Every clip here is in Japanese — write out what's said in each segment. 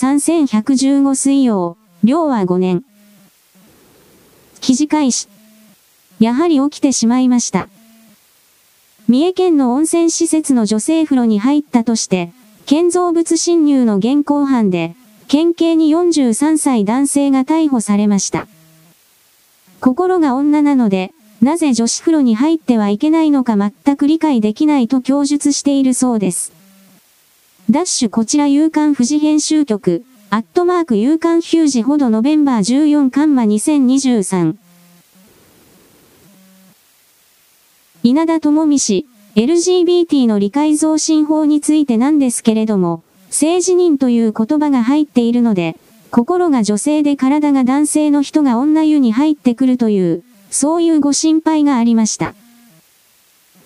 3115水曜、量は5年。記事開始。やはり起きてしまいました。三重県の温泉施設の女性風呂に入ったとして、建造物侵入の現行犯で、県警に43歳男性が逮捕されました。心が女なので、なぜ女子風呂に入ってはいけないのか全く理解できないと供述しているそうです。ダッシュこちら夕刊富士編集局、アットマーク夕刊ヒュージほどノベンバー14カンマ2023。稲田智美氏、LGBT の理解増進法についてなんですけれども、性自認という言葉が入っているので、心が女性で体が男性の人が女湯に入ってくるという、そういうご心配がありました。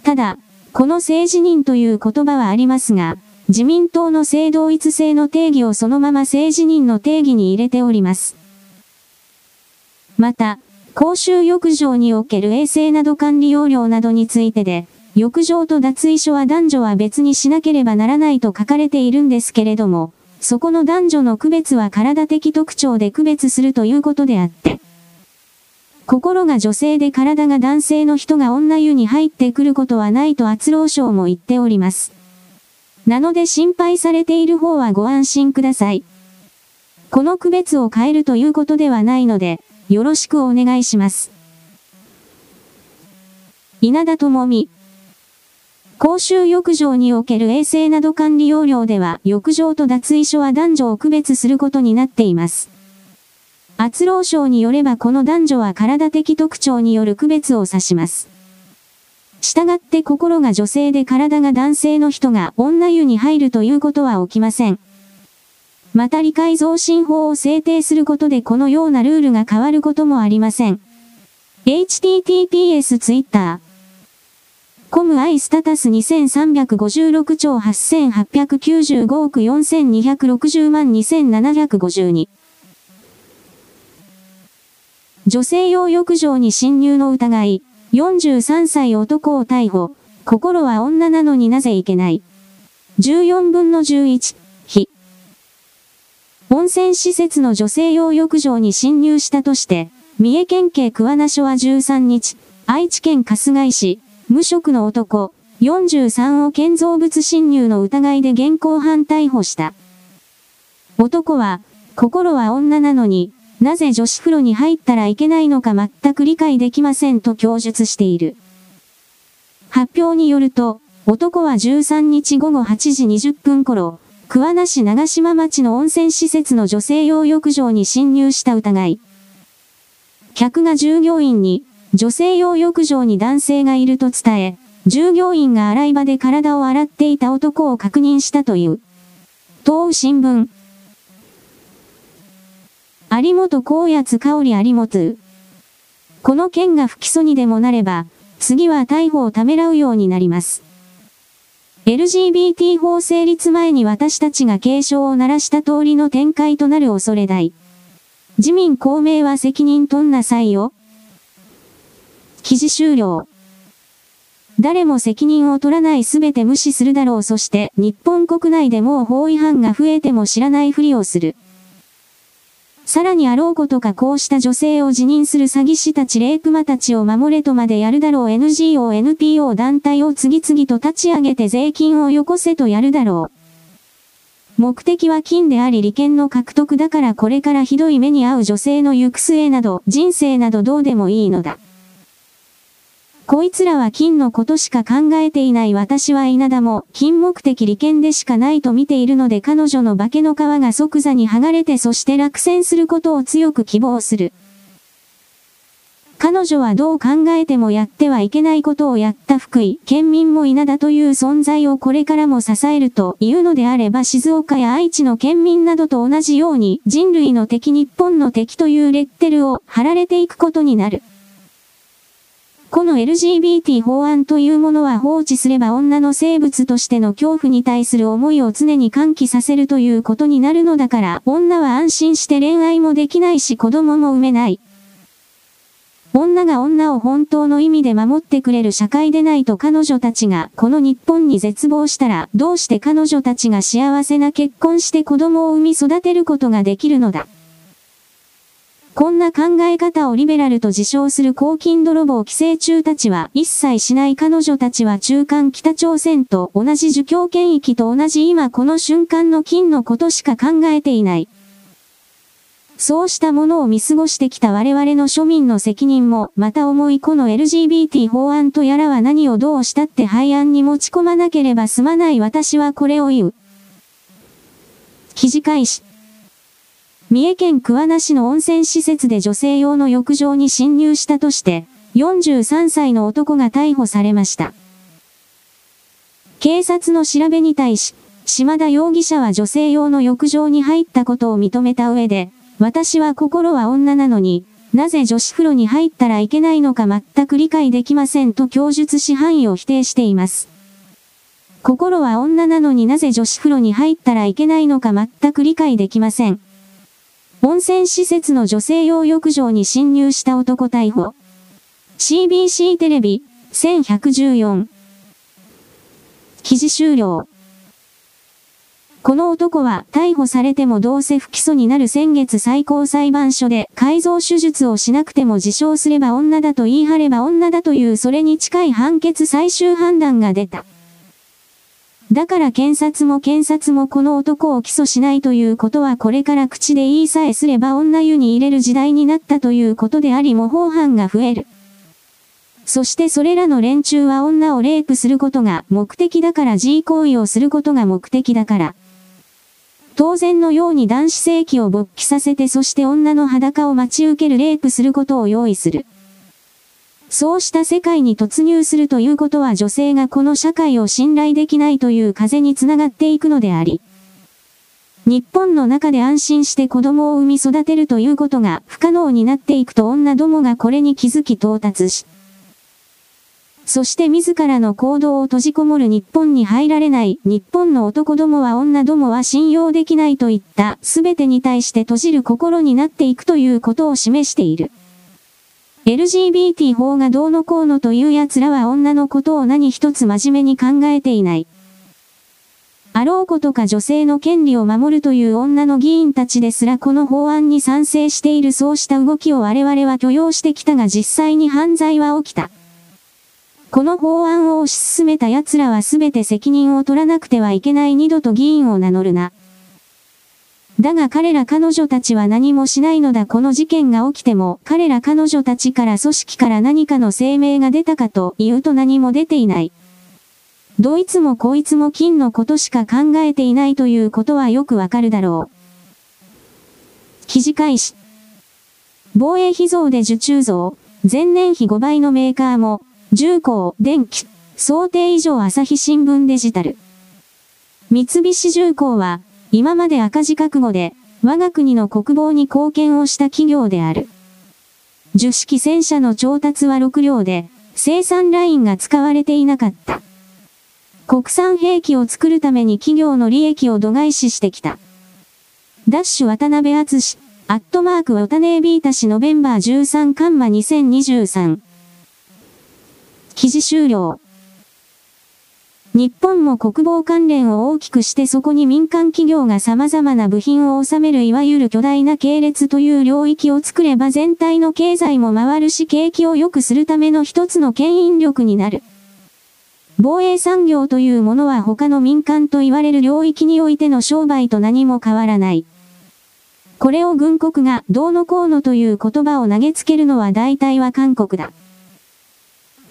ただ、この性自認という言葉はありますが、自民党の性同一性の定義をそのまま性自認の定義に入れております。また、公衆浴場における衛生など管理要領などについてで、浴場と脱衣所は男女は別にしなければならないと書かれているんですけれども、そこの男女の区別は体的特徴で区別するということであって、心が女性で体が男性の人が女湯に入ってくることはないと厚労省も言っております。なので心配されている方はご安心ください。この区別を変えるということではないので、よろしくお願いします。稲田智美公衆浴場における衛生など管理要領では、浴場と脱衣所は男女を区別することになっています。厚労省によればこの男女は体的特徴による区別を指します。したがって心が女性で体が男性の人が女湯に入るということは起きません。また理解増進法を制定することでこのようなルールが変わることもありません。https twitter コムアイスタタス2356兆8895億4260万2752。女性用浴場に侵入の疑い、43歳男を逮捕。心は女なのになぜいけない。14分の11、日。温泉施設の女性用浴場に侵入したとして、三重県警桑名署は13日、愛知県春日井市、無職の男、43を建造物侵入の疑いで現行犯逮捕した。男は、心は女なのに、なぜ女子風呂に入ったらいけないのか全く理解できませんと供述している。発表によると、男は13日午後8時20分頃、桑名市長島町の温泉施設の女性用浴場に侵入した疑い。客が従業員に、女性用浴場に男性がいると伝え、従業員が洗い場で体を洗っていた男を確認したという。東新聞。有本高津香織有本。この件が不起訴にでもなれば、次は逮捕をためらうようになります。LGBT 法成立前に私たちが警鐘を鳴らした通りの展開となる恐れ大。自民公明は責任取んなさいよ。記事終了。誰も責任を取らないすべて無視するだろうそして日本国内でもう法違反が増えても知らないふりをする。さらにあろうことかこうした女性を辞任する詐欺師たち霊熊たちを守れとまでやるだろう NGO NPO 団体を次々と立ち上げて税金をよこせとやるだろう。目的は金であり利権の獲得だからこれからひどい目に遭う女性の行く末など人生などどうでもいいのだ。こいつらは金のことしか考えていない私は稲田も金目的利権でしかないと見ているので彼女の化けの皮が即座に剥がれてそして落選することを強く希望する。彼女はどう考えてもやってはいけないことをやった福井、県民も稲田という存在をこれからも支えるというのであれば静岡や愛知の県民などと同じように人類の敵日本の敵というレッテルを貼られていくことになる。この LGBT 法案というものは放置すれば女の生物としての恐怖に対する思いを常に喚起させるということになるのだから、女は安心して恋愛もできないし子供も産めない。女が女を本当の意味で守ってくれる社会でないと彼女たちがこの日本に絶望したらどうして彼女たちが幸せな結婚して子供を産み育てることができるのだ？こんな考え方をリベラルと自称する公金泥棒寄生虫たちは一切しない彼女たちは中間北朝鮮と同じ儒教権益と同じ今この瞬間の金のことしか考えていない。そうしたものを見過ごしてきた我々の庶民の責任も、また重いこの LGBT 法案とやらは何をどうしたって廃案に持ち込まなければ済まない私はこれを言う。記事開始。三重県桑名市の温泉施設で女性用の浴場に侵入したとして、43歳の男が逮捕されました。警察の調べに対し、島田容疑者は女性用の浴場に入ったことを認めた上で、私は心は女なのに、なぜ女子風呂に入ったらいけないのか全く理解できませんと供述し範囲を否定しています。心は女なのになぜ女子風呂に入ったらいけないのか全く理解できません。温泉施設の女性用浴場に侵入した男逮捕。CBC テレビ、1114。記事終了。この男は逮捕されてもどうせ不起訴になる先月最高裁判所で改造手術をしなくても自称すれば女だと言い張れば女だというそれに近い判決最終判断が出た。だから検察も検察もこの男を起訴しないということはこれから口で言いさえすれば女湯に入れる時代になったということであり模倣犯が増える。そしてそれらの連中は女をレイプすることが目的だから G 行為をすることが目的だから。当然のように男子性器を勃起させてそして女の裸を待ち受けるレイプすることを用意する。そうした世界に突入するということは女性がこの社会を信頼できないという風につながっていくのであり、日本の中で安心して子供を産み育てるということが不可能になっていくと女どもがこれに気づき到達し、そして自らの行動を閉じこもる日本に入られない日本の男どもは女どもは信用できないといった全てに対して閉じる心になっていくということを示している。LGBT 法がどうのこうのという奴らは女のことを何一つ真面目に考えていない。あろうことか女性の権利を守るという女の議員たちですらこの法案に賛成しているそうした動きを我々は許容してきたが実際に犯罪は起きた。この法案を推し進めた奴らはすべて責任を取らなくてはいけない二度と議員を名乗るな。だが彼ら彼女たちは何もしないのだこの事件が起きても彼ら彼女たちから組織から何かの声明が出たかと言うと何も出ていない。どいつもこいつも金のことしか考えていないということはよくわかるだろう。記事開始。防衛費増で受注増、前年比5倍のメーカーも、重工、電気、想定以上朝日新聞デジタル。三菱重工は、今まで赤字覚悟で、我が国の国防に貢献をした企業である。樹式戦車の調達は6両で、生産ラインが使われていなかった。国産兵器を作るために企業の利益を度外視してきた。ダッシュ渡辺厚アットマーク渡辺ビータ氏ノベンバー13カンマ2023。記事終了。日本も国防関連を大きくしてそこに民間企業が様々な部品を収めるいわゆる巨大な系列という領域を作れば全体の経済も回るし景気を良くするための一つの牽引力になる。防衛産業というものは他の民間と言われる領域においての商売と何も変わらない。これを軍国がどうのこうのという言葉を投げつけるのは大体は韓国だ。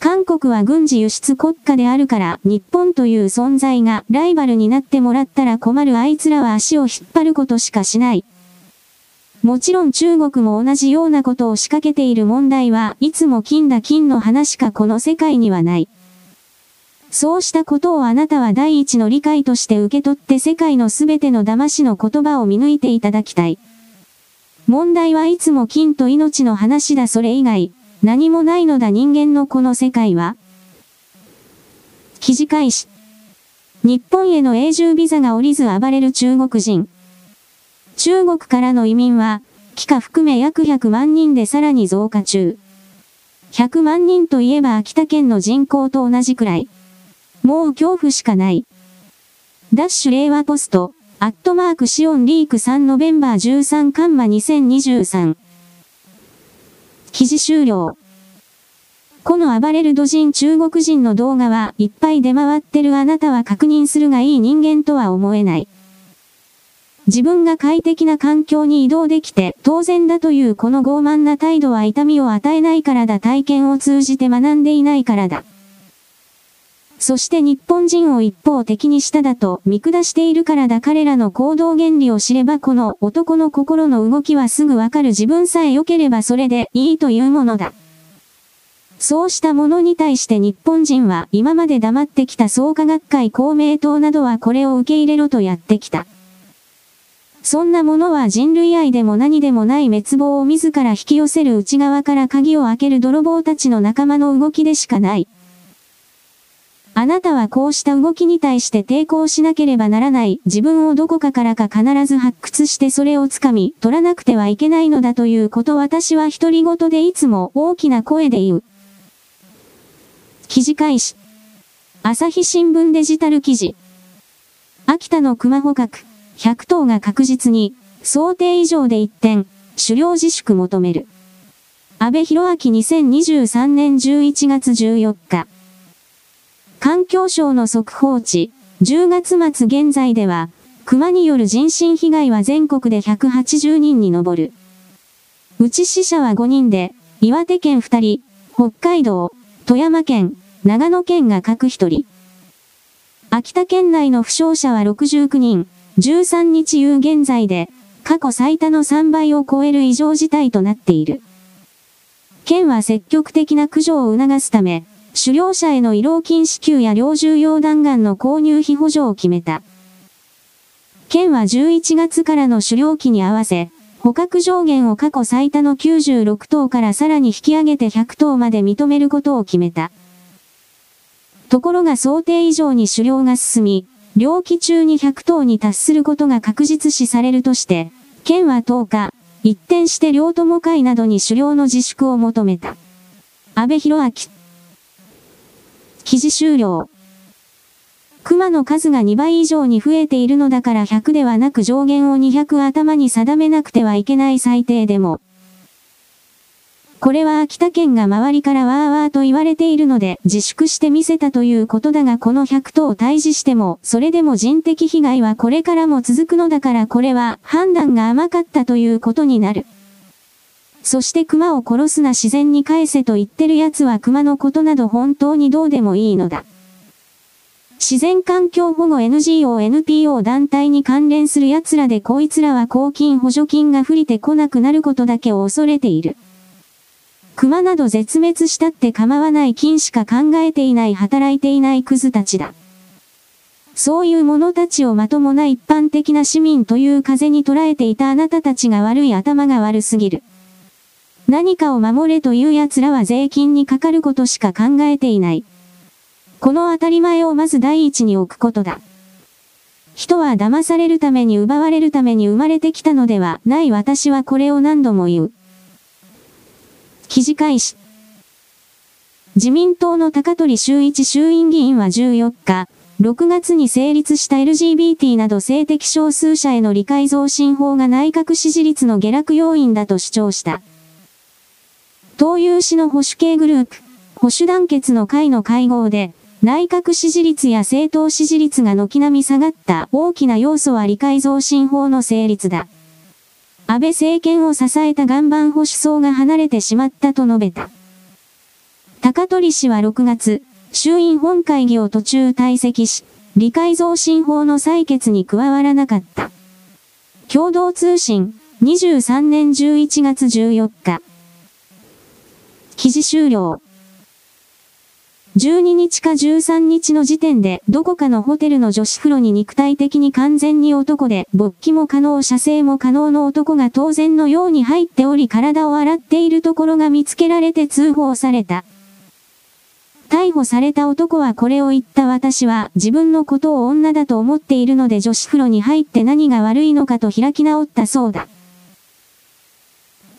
韓国は軍事輸出国家であるから日本という存在がライバルになってもらったら困るあいつらは足を引っ張ることしかしない。もちろん中国も同じようなことを仕掛けている問題はいつも金だ金の話かこの世界にはない。そうしたことをあなたは第一の理解として受け取って世界のすべての騙しの言葉を見抜いていただきたい。問題はいつも金と命の話だそれ以外、何もないのだ人間のこの世界は記事開始。日本への永住ビザが降りず暴れる中国人。中国からの移民は、帰化含め約100万人でさらに増加中。100万人といえば秋田県の人口と同じくらい。もう恐怖しかない。ダッシュ令和ポスト、アットマークシオンリーク3ノベンバー13カンマ2023。記事終了。この暴れる土人中国人の動画はいっぱい出回ってるあなたは確認するがいい人間とは思えない。自分が快適な環境に移動できて当然だというこの傲慢な態度は痛みを与えないからだ体験を通じて学んでいないからだ。そして日本人を一方的にしただと見下しているからだ彼らの行動原理を知ればこの男の心の動きはすぐわかる自分さえ良ければそれでいいというものだ。そうしたものに対して日本人は今まで黙ってきた創価学会公明党などはこれを受け入れろとやってきた。そんなものは人類愛でも何でもない滅亡を自ら引き寄せる内側から鍵を開ける泥棒たちの仲間の動きでしかない。あなたはこうした動きに対して抵抗しなければならない自分をどこかからか必ず発掘してそれをつかみ取らなくてはいけないのだということ私は独り言でいつも大きな声で言う。記事開始。朝日新聞デジタル記事。秋田の熊捕獲、100頭が確実に、想定以上で一点、狩猟自粛求める。安倍博明2023年11月14日。環境省の速報値、10月末現在では、熊による人身被害は全国で180人に上る。うち死者は5人で、岩手県2人、北海道、富山県、長野県が各1人。秋田県内の負傷者は69人、13日夕現在で、過去最多の3倍を超える異常事態となっている。県は積極的な駆除を促すため、狩猟者への移動禁止球や猟銃用弾丸の購入費補助を決めた。県は11月からの狩猟期に合わせ、捕獲上限を過去最多の96頭からさらに引き上げて100頭まで認めることを決めた。ところが想定以上に狩猟が進み、猟期中に100頭に達することが確実視されるとして、県は10日、一転して両友会などに狩猟の自粛を求めた。安倍博明記事終了。熊の数が2倍以上に増えているのだから100ではなく上限を200頭に定めなくてはいけない最低でも。これは秋田県が周りからわーわーと言われているので自粛してみせたということだがこの100頭を退治しても、それでも人的被害はこれからも続くのだからこれは判断が甘かったということになる。そして熊を殺すな自然に返せと言ってる奴は熊のことなど本当にどうでもいいのだ。自然環境保護 NGO NPO 団体に関連する奴らでこいつらは公金補助金が降りてこなくなることだけを恐れている。熊など絶滅したって構わない金しか考えていない働いていないクズたちだ。そういう者たちをまともな一般的な市民という風に捉えていたあなたたちが悪い頭が悪すぎる。何かを守れという奴らは税金にかかることしか考えていない。この当たり前をまず第一に置くことだ。人は騙されるために奪われるために生まれてきたのではない私はこれを何度も言う。記事開始。自民党の高取修一衆院議員は14日、6月に成立した LGBT など性的少数者への理解増進法が内閣支持率の下落要因だと主張した。党有志の保守系グループ、保守団結の会の会合で、内閣支持率や政党支持率が軒並み下がった大きな要素は理解増進法の成立だ。安倍政権を支えた岩盤保守層が離れてしまったと述べた。高取氏は6月、衆院本会議を途中退席し、理解増進法の採決に加わらなかった。共同通信、23年11月14日。記事終了。12日か13日の時点で、どこかのホテルの女子風呂に肉体的に完全に男で、勃起も可能、射精も可能の男が当然のように入っており体を洗っているところが見つけられて通報された。逮捕された男はこれを言った私は自分のことを女だと思っているので女子風呂に入って何が悪いのかと開き直ったそうだ。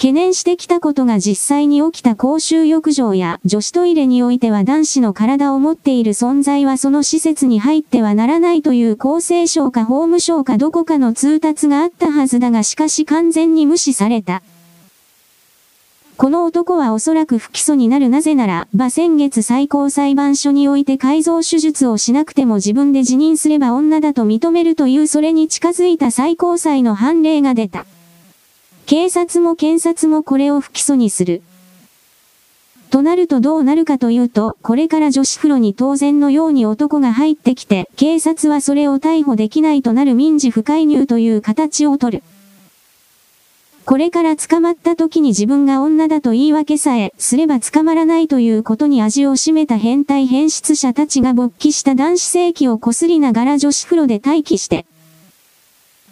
懸念してきたことが実際に起きた公衆浴場や女子トイレにおいては男子の体を持っている存在はその施設に入ってはならないという厚生省か法務省かどこかの通達があったはずだがしかし完全に無視された。この男はおそらく不起訴になるなぜなら、ば先月最高裁判所において改造手術をしなくても自分で辞任すれば女だと認めるというそれに近づいた最高裁の判例が出た。警察も検察もこれを不起訴にする。となるとどうなるかというと、これから女子風呂に当然のように男が入ってきて、警察はそれを逮捕できないとなる民事不介入という形をとる。これから捕まった時に自分が女だと言い訳さえすれば捕まらないということに味を占めた変態変質者たちが勃起した男子性器をこすりながら女子風呂で待機して、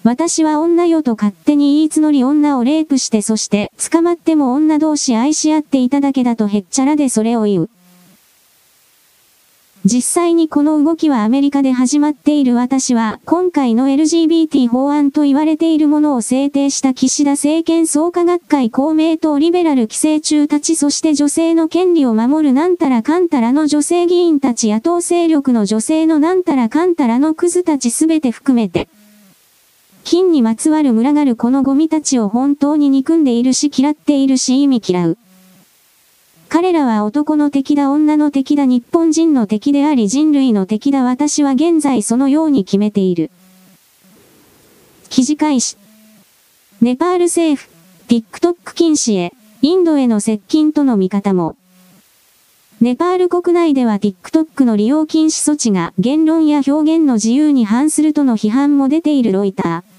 私は女よと勝手に言い募り女をレイプしてそして捕まっても女同士愛し合っていただけだとへっちゃらでそれを言う。実際にこの動きはアメリカで始まっている私は、今回の LGBT 法案と言われているものを制定した岸田政権創価学会公明党リベラル規制中たちそして女性の権利を守るなんたらかんたらの女性議員たち野党勢力の女性のなんたらかんたらのクズたちすべて含めて、金にまつわる群がるこのゴミたちを本当に憎んでいるし嫌っているし意味嫌う。彼らは男の敵だ女の敵だ日本人の敵であり人類の敵だ私は現在そのように決めている。記事開始。ネパール政府、TikTok 禁止へ、インドへの接近との見方も。ネパール国内では TikTok の利用禁止措置が言論や表現の自由に反するとの批判も出ているロイター。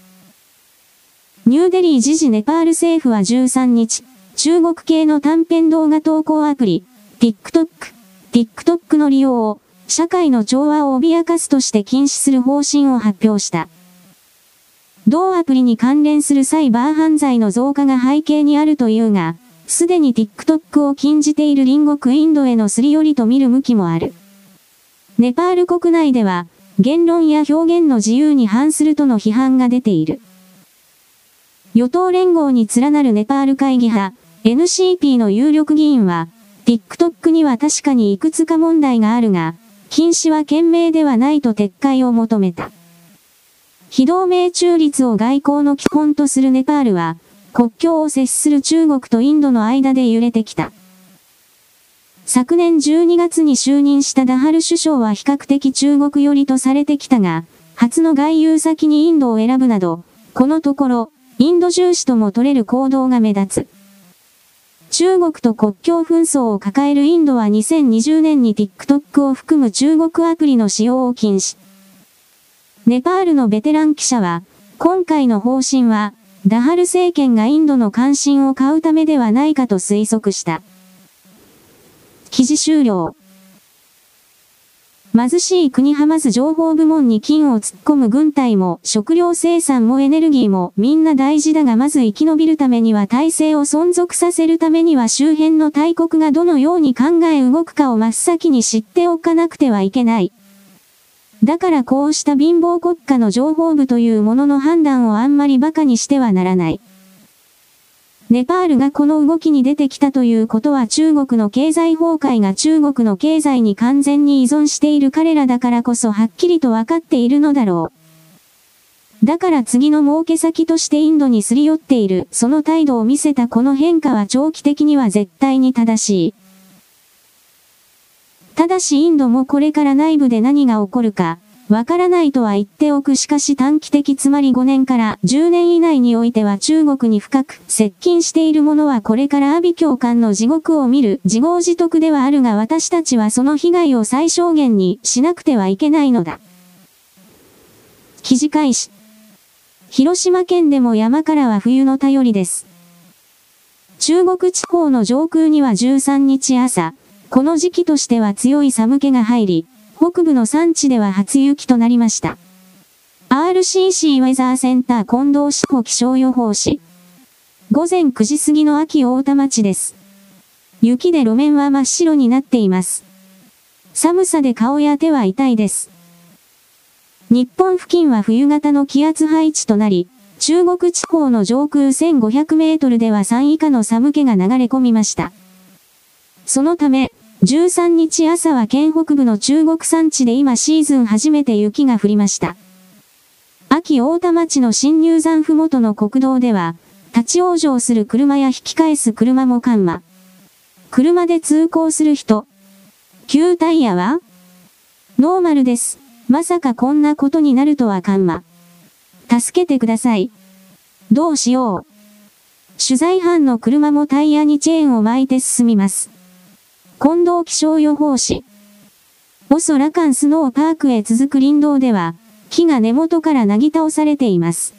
ニューデリー時事ネパール政府は13日、中国系の短編動画投稿アプリ、TikTok、TikTok の利用を、社会の調和を脅かすとして禁止する方針を発表した。同アプリに関連するサイバー犯罪の増加が背景にあるというが、すでに TikTok を禁じている隣国インドへのすり寄りと見る向きもある。ネパール国内では、言論や表現の自由に反するとの批判が出ている。与党連合に連なるネパール会議派、NCP の有力議員は、TikTok には確かにいくつか問題があるが、禁止は賢明ではないと撤回を求めた。非同盟中立を外交の基本とするネパールは、国境を接する中国とインドの間で揺れてきた。昨年12月に就任したダハル首相は比較的中国寄りとされてきたが、初の外遊先にインドを選ぶなど、このところ、インド重視とも取れる行動が目立つ。中国と国境紛争を抱えるインドは2020年に TikTok を含む中国アプリの使用を禁止。ネパールのベテラン記者は、今回の方針は、ダハル政権がインドの関心を買うためではないかと推測した。記事終了。貧しい国はまず情報部門に金を突っ込む軍隊も食料生産もエネルギーもみんな大事だがまず生き延びるためには体制を存続させるためには周辺の大国がどのように考え動くかを真っ先に知っておかなくてはいけない。だからこうした貧乏国家の情報部というものの判断をあんまり馬鹿にしてはならない。ネパールがこの動きに出てきたということは中国の経済崩壊が中国の経済に完全に依存している彼らだからこそはっきりとわかっているのだろう。だから次の儲け先としてインドにすり寄っている、その態度を見せたこの変化は長期的には絶対に正しい。ただしインドもこれから内部で何が起こるか、わからないとは言っておくしかし短期的つまり5年から10年以内においては中国に深く接近しているものはこれから阿鼻教官の地獄を見る自業自得ではあるが私たちはその被害を最小限にしなくてはいけないのだ。記事開始。広島県でも山からは冬の便りです。中国地方の上空には13日朝、この時期としては強い寒気が入り、北部の山地では初雪となりました。RCC ウェザーセンター近藤志保気象予報士。午前9時過ぎの秋大田町です。雪で路面は真っ白になっています。寒さで顔や手は痛いです。日本付近は冬型の気圧配置となり、中国地方の上空1500メートルでは3以下の寒気が流れ込みました。そのため、13日朝は県北部の中国山地で今シーズン初めて雪が降りました。秋大田町の新入山ふもとの国道では、立ち往生する車や引き返す車も緩和。車で通行する人。旧タイヤは？ノーマルです。まさかこんなことになるとは緩和。助けてください。どうしよう。取材班の車もタイヤにチェーンを巻いて進みます。近藤気象予報士。オソラカンスノーパークへ続く林道では、木が根元からなぎ倒されています。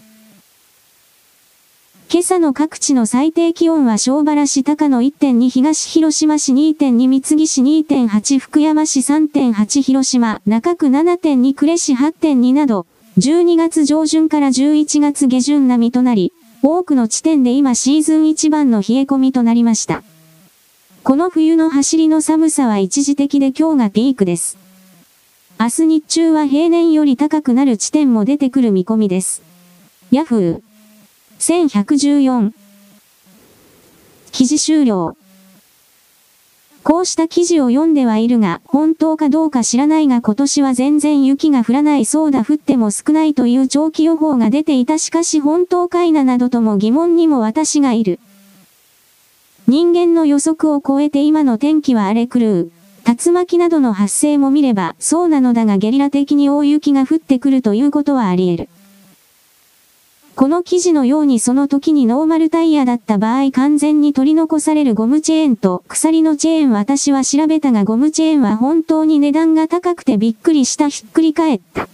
今朝の各地の最低気温は小原市高野1.2東広島市2.2三木市2.8福山市3.8広島中区7.2呉市8.2など、12月上旬から11月下旬並みとなり、多くの地点で今シーズン一番の冷え込みとなりました。この冬の走りの寒さは一時的で今日がピークです。明日日中は平年より高くなる地点も出てくる見込みです。ヤフー1114記事終了こうした記事を読んではいるが、本当かどうか知らないが今年は全然雪が降らないそうだ降っても少ないという長期予報が出ていたしかし本当かいななどとも疑問にも私がいる。人間の予測を超えて今の天気は荒れ狂う。竜巻などの発生も見ればそうなのだがゲリラ的に大雪が降ってくるということはあり得る。この記事のようにその時にノーマルタイヤだった場合完全に取り残されるゴムチェーンと鎖のチェーン私は調べたがゴムチェーンは本当に値段が高くてびっくりしたひっくり返った。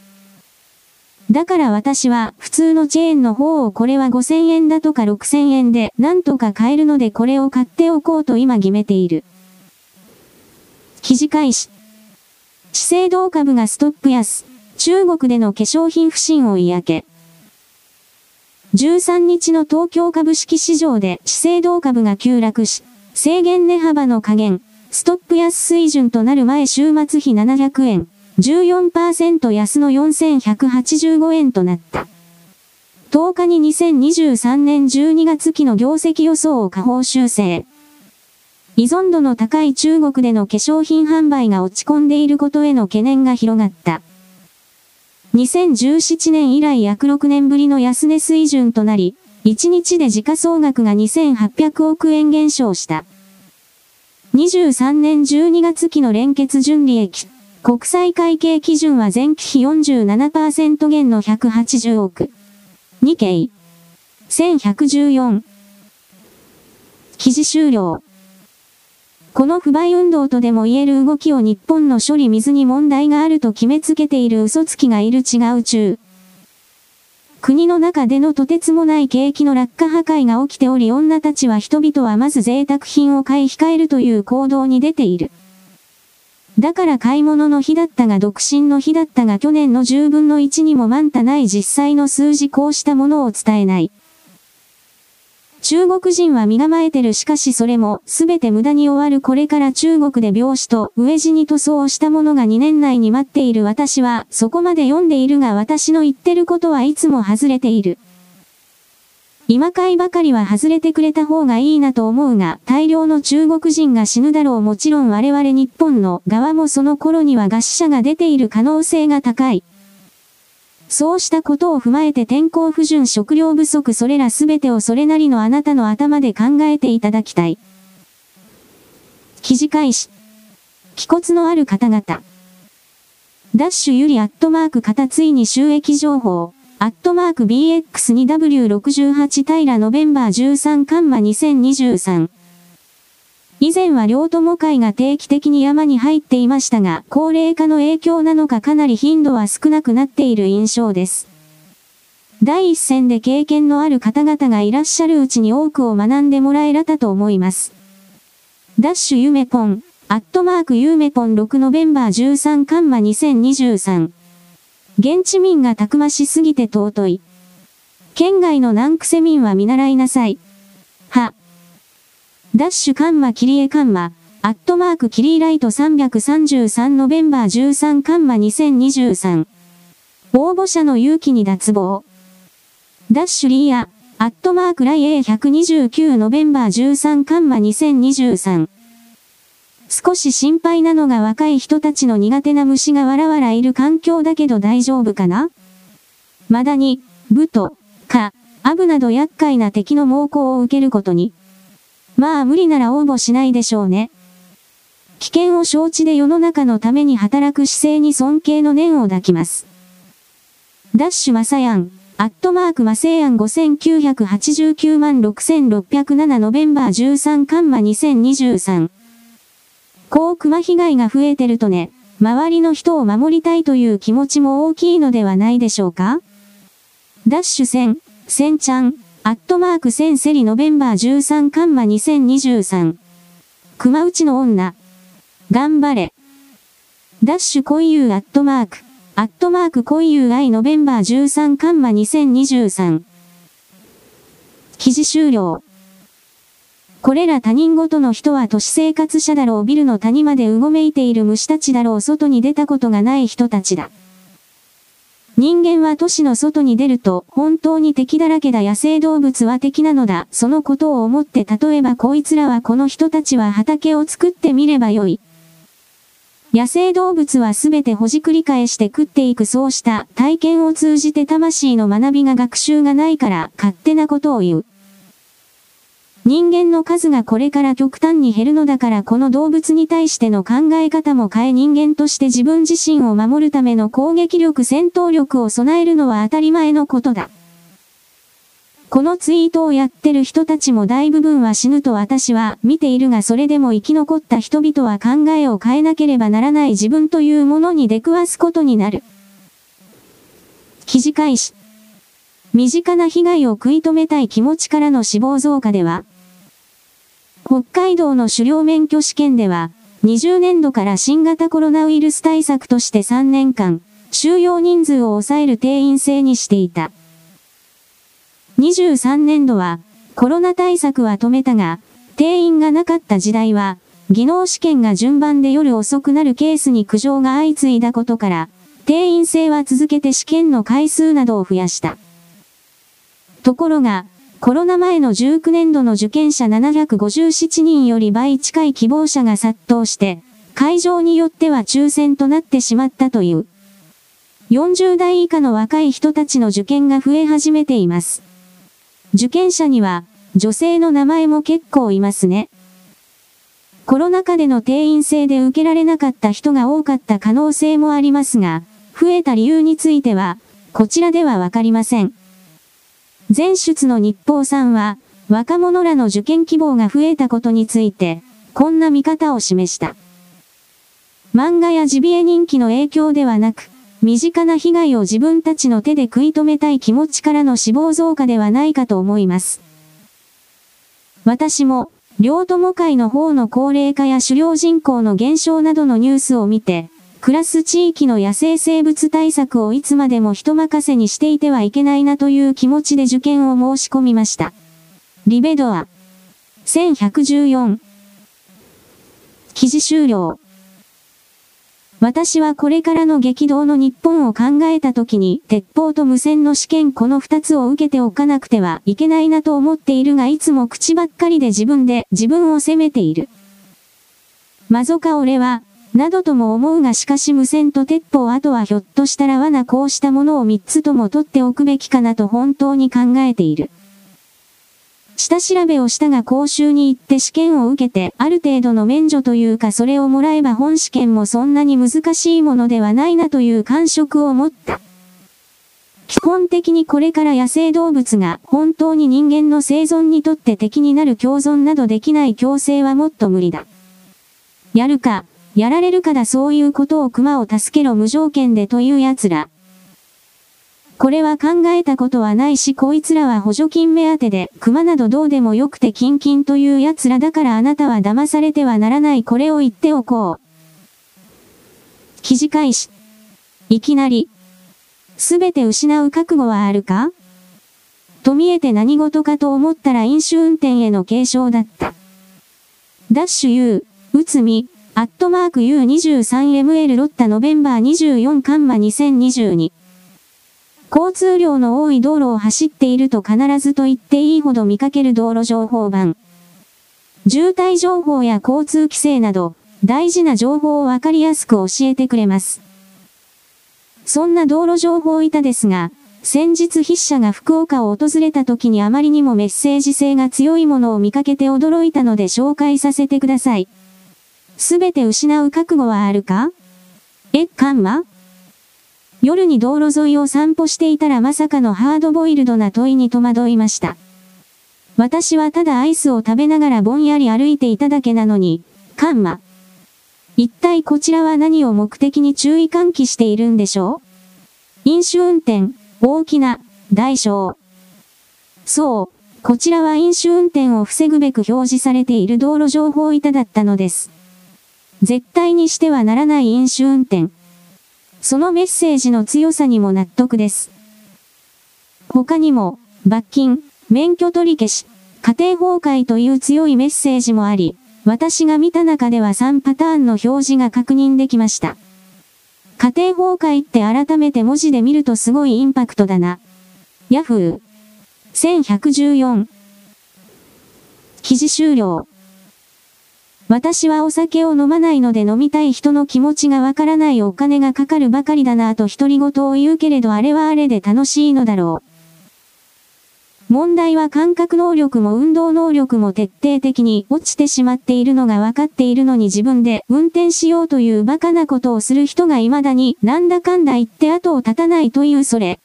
だから私は普通のチェーンの方をこれは5000円だとか6000円でなんとか買えるのでこれを買っておこうと今決めている。記事開始。資生堂株がストップ安。中国での化粧品不振を嫌気。13日の東京株式市場で資生堂株が急落し、制限値幅の加減、ストップ安水準となる前週末比700円、14%安の4185円となった。10日に2023年12月期の業績予想を下方修正。依存度の高い中国での化粧品販売が落ち込んでいることへの懸念が広がった。2017年以来約6年ぶりの安値水準となり、1日で時価総額が2800億円減少した。23年12月期の連結純利益、国際会計基準は前期比47%減の180億。2経。1114。記事終了。この不買運動とでも言える動きを日本の処理水に問題があると決めつけている嘘つきがいる違う中。国の中でのとてつもない景気の落下破壊が起きており女たちは人々はまず贅沢品を買い控えるという行動に出ている。だから買い物の日だったが独身の日だったが去年の10分の1にも満たない実際の数字こうしたものを伝えない。中国人は身構えてるしかしそれもすべて無駄に終わるこれから中国で病死と飢え死に塗装をしたものが2年内に待っている私はそこまで読んでいるが私の言ってることはいつも外れている。今回ばかりは外れてくれた方がいいなと思うが、大量の中国人が死ぬだろうもちろん我々日本の側もその頃には餓死者が出ている可能性が高い。そうしたことを踏まえて天候不順食料不足それらすべてをそれなりのあなたの頭で考えていただきたい。記事開始。気骨のある方々。ダッシュゆりアットマーク型ついに収益情報。アットマーク BX2W68 平ノベンバー13カンマ2023。以前は両友会が定期的に山に入っていましたが、高齢化の影響なのかかなり頻度は少なくなっている印象です。第一線で経験のある方々がいらっしゃるうちに多くを学んでもらえらたと思います。ダッシュゆめぽん、アットマークゆめぽん6ノベンバー13カンマ2023。現地民がたくましすぎて尊い。県外の南癖民は見習いなさい。は。ダッシュカンマキリエカンマ、アットマークキリーライト333ノベンバー13カンマ2023。応募者の勇気に脱帽。ダッシュリーア、アットマークライ A129 ノベンバー13カンマ2023。少し心配なのが若い人たちの苦手な虫がわらわらいる環境だけど大丈夫かな？まだに、ブト、カ、アブなど厄介な敵の猛攻を受けることに。まあ無理なら応募しないでしょうね。危険を承知で世の中のために働く姿勢に尊敬の念を抱きます。ダッシュマサヤン、アットマークマセイアン5989万6607ノベンバー13カンマ2023。こう熊被害が増えてるとね、周りの人を守りたいという気持ちも大きいのではないでしょうか？ダッシュ1000、1000ちゃん、アットマーク1000セリノベンバー13カンマ2023。熊内の女。頑張れ。ダッシュ恋優アットマーク。アットマーク恋優愛ノベンバー13カンマ2023。記事終了。これら他人ごとの人は都市生活者だろうビルの谷までうごめいている虫たちだろう外に出たことがない人たちだ。人間は都市の外に出ると本当に敵だらけだ野生動物は敵なのだ。そのことを思って例えばこいつらはこの人たちは畑を作ってみればよい。野生動物はすべてほじくり返して食っていくそうした体験を通じて魂の学びが学習がないから勝手なことを言う。人間の数がこれから極端に減るのだからこの動物に対しての考え方も変え人間として自分自身を守るための攻撃力戦闘力を備えるのは当たり前のことだ。このツイートをやってる人たちも大部分は死ぬと私は見ているがそれでも生き残った人々は考えを変えなければならない自分というものに出くわすことになる。記事開始。身近な被害を食い止めたい気持ちからの死亡増加では、北海道の狩猟免許試験では、20年度から新型コロナウイルス対策として3年間、収容人数を抑える定員制にしていた。23年度は、コロナ対策は止めたが、定員がなかった時代は、技能試験が順番で夜遅くなるケースに苦情が相次いだことから、定員制は続けて試験の回数などを増やした。ところが、コロナ前の19年度の受験者757人より倍近い希望者が殺到して、会場によっては抽選となってしまったという。40代以下の若い人たちの受験が増え始めています。受験者には、女性の名前も結構いますね。コロナ禍での定員制で受けられなかった人が多かった可能性もありますが、増えた理由については、こちらではわかりません。前出の日報さんは、若者らの受験希望が増えたことについて、こんな見方を示した。漫画やジビエ人気の影響ではなく、身近な被害を自分たちの手で食い止めたい気持ちからの死亡増加ではないかと思います。私も、両友会の方の高齢化や狩猟人口の減少などのニュースを見て、暮らす地域の野生生物対策をいつまでも人任せにしていてはいけないなという気持ちで受験を申し込みました。リベドア。1114。記事終了。私はこれからの激動の日本を考えた時に、鉄砲と無線の試験この二つを受けておかなくてはいけないなと思っているがいつも口ばっかりで自分で自分を責めている。マゾか俺は、などとも思うがしかし無線と鉄砲あとはひょっとしたら罠こうしたものを三つとも取っておくべきかなと本当に考えている。下調べをしたが講習に行って試験を受けて、ある程度の免除というかそれをもらえば本試験もそんなに難しいものではないなという感触を持った。基本的にこれから野生動物が本当に人間の生存にとって敵になる共存などできない共生はもっと無理だ。やるか、やられるかだそういうことを熊を助けろ無条件でという奴ら。これは考えたことはないしこいつらは補助金目当てで、熊などどうでもよくてキンキンという奴らだからあなたは騙されてはならないこれを言っておこう。記事開始。いきなり。すべて失う覚悟はあるか？と見えて何事かと思ったら飲酒運転への継承だった。ダッシュ U、うつみ、アットマーク U23ML ロッタノベンバー24カンマ2022交通量の多い道路を走っていると必ずと言っていいほど見かける道路情報板。渋滞情報や交通規制など、大事な情報をわかりやすく教えてくれます。そんな道路情報板ですが、先日筆者が福岡を訪れた時にあまりにもメッセージ性が強いものを見かけて驚いたので紹介させてください。すべて失う覚悟はあるか？え、カンマ？夜に道路沿いを散歩していたらまさかのハードボイルドな問いに戸惑いました。私はただアイスを食べながらぼんやり歩いていただけなのに、カンマ。一体こちらは何を目的に注意喚起しているんでしょう？飲酒運転、大きな、大小。そう、こちらは飲酒運転を防ぐべく表示されている道路情報板だったのです。絶対にしてはならない飲酒運転。そのメッセージの強さにも納得です。他にも、罰金、免許取り消し、家庭崩壊という強いメッセージもあり、私が見た中では3パターンの表示が確認できました。家庭崩壊って改めて文字で見るとすごいインパクトだな。ヤフー。1114。記事終了。私はお酒を飲まないので飲みたい人の気持ちがわからないお金がかかるばかりだなぁと独り言を言うけれどあれはあれで楽しいのだろう。問題は感覚能力も運動能力も徹底的に落ちてしまっているのが分かっているのに自分で運転しようという馬鹿なことをする人が未だになんだかんだ言って後を絶たないというそれ。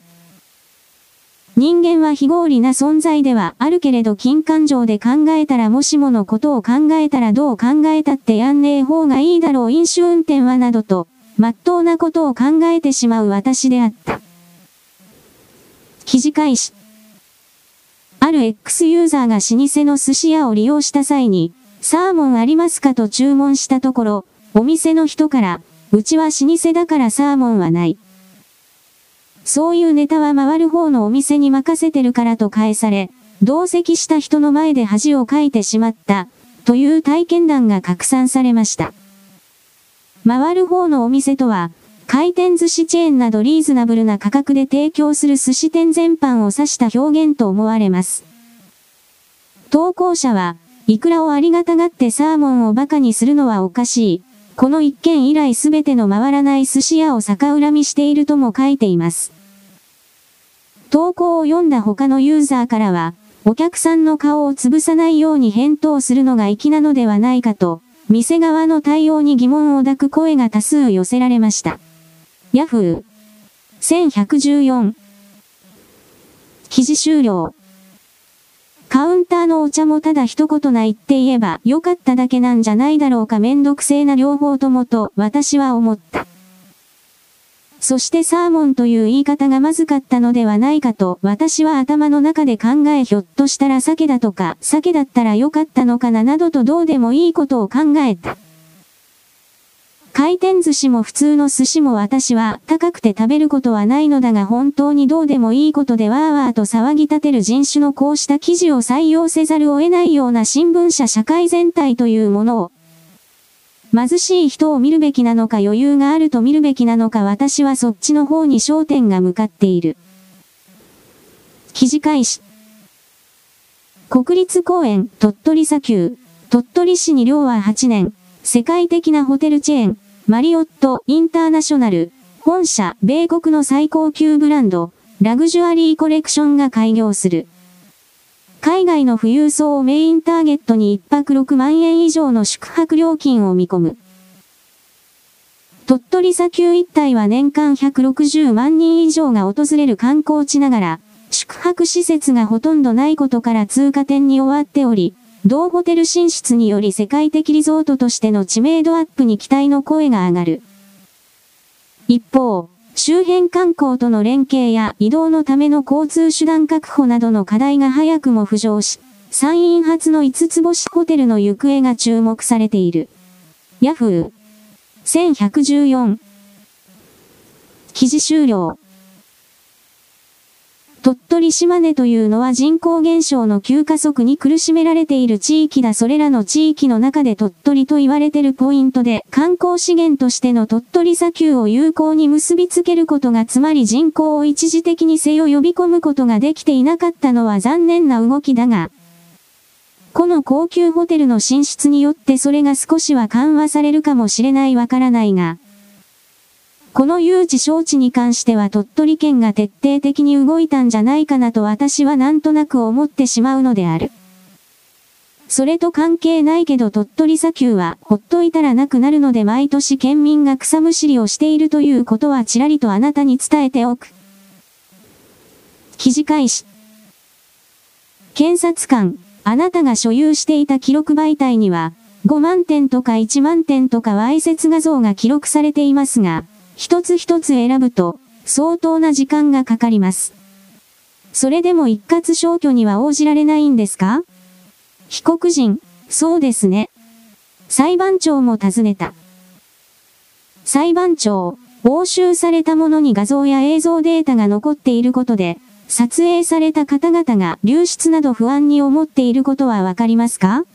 人間は非合理な存在ではあるけれど金感情で考えたらもしものことを考えたらどう考えたってやんねえ方がいいだろう飲酒運転はなどと、まっとうなことを考えてしまう私であった。記事開始。ある X ユーザーが老舗の寿司屋を利用した際に、サーモンありますかと注文したところ、お店の人から、うちは老舗だからサーモンはない。そういうネタは回る方のお店に任せてるからと返され、同席した人の前で恥をかいてしまった、という体験談が拡散されました。回る方のお店とは、回転寿司チェーンなどリーズナブルな価格で提供する寿司店全般を指した表現と思われます。投稿者は、イクラをありがたがってサーモンを馬鹿にするのはおかしい。この一件以来すべての回らない寿司屋を逆恨みしているとも書いています。投稿を読んだ他のユーザーからは、お客さんの顔を潰さないように返答するのが粋なのではないかと、店側の対応に疑問を抱く声が多数寄せられました。ヤフー。1114。記事終了。カウンターのお茶もただ一言な言って言えば良かっただけなんじゃないだろうかめんどくせえな両方ともと私は思った。そしてサーモンという言い方がまずかったのではないかと私は頭の中で考えひょっとしたら鮭だとか鮭だったら良かったのかななどとどうでもいいことを考えた。回転寿司も普通の寿司も私は高くて食べることはないのだが本当にどうでもいいことでわーわーと騒ぎ立てる人種のこうした記事を採用せざるを得ないような新聞社社会全体というものを貧しい人を見るべきなのか余裕があると見るべきなのか私はそっちの方に焦点が向かっている。記事開始。国立公園鳥取砂丘。鳥取市に寮は8年。世界的なホテルチェーン。マリオット・インターナショナル、本社、米国の最高級ブランド、ラグジュアリーコレクションが開業する。海外の富裕層をメインターゲットに1泊6万円以上の宿泊料金を見込む。鳥取砂丘一帯は年間160万人以上が訪れる観光地ながら、宿泊施設がほとんどないことから通過点に終わっており、同ホテル進出により世界的リゾートとしての知名度アップに期待の声が上がる。一方、周辺観光との連携や移動のための交通手段確保などの課題が早くも浮上し、山陰発の5つ星ホテルの行方が注目されている。ヤフー 1114! 記事終了。鳥取島根というのは人口減少の急加速に苦しめられている地域だ。それらの地域の中で鳥取と言われてるポイントで、観光資源としての鳥取砂丘を有効に結びつけることがつまり人口を一時的にせよ呼び込むことができていなかったのは残念な動きだが、この高級ホテルの進出によってそれが少しは緩和されるかもしれないわからないが、この誘致招致に関しては鳥取県が徹底的に動いたんじゃないかなと私はなんとなく思ってしまうのである。それと関係ないけど鳥取砂丘はほっといたらなくなるので毎年県民が草むしりをしているということはちらりとあなたに伝えておく。記事開始。検察官、あなたが所有していた記録媒体には、5万点とか1万点とかわいせつ画像が記録されていますが、一つ一つ選ぶと、相当な時間がかかります。それでも一括消去には応じられないんですか？被告人、そうですね。裁判長も尋ねた。裁判長、押収されたものに画像や映像データが残っていることで、撮影された方々が流出など不安に思っていることはわかりますか？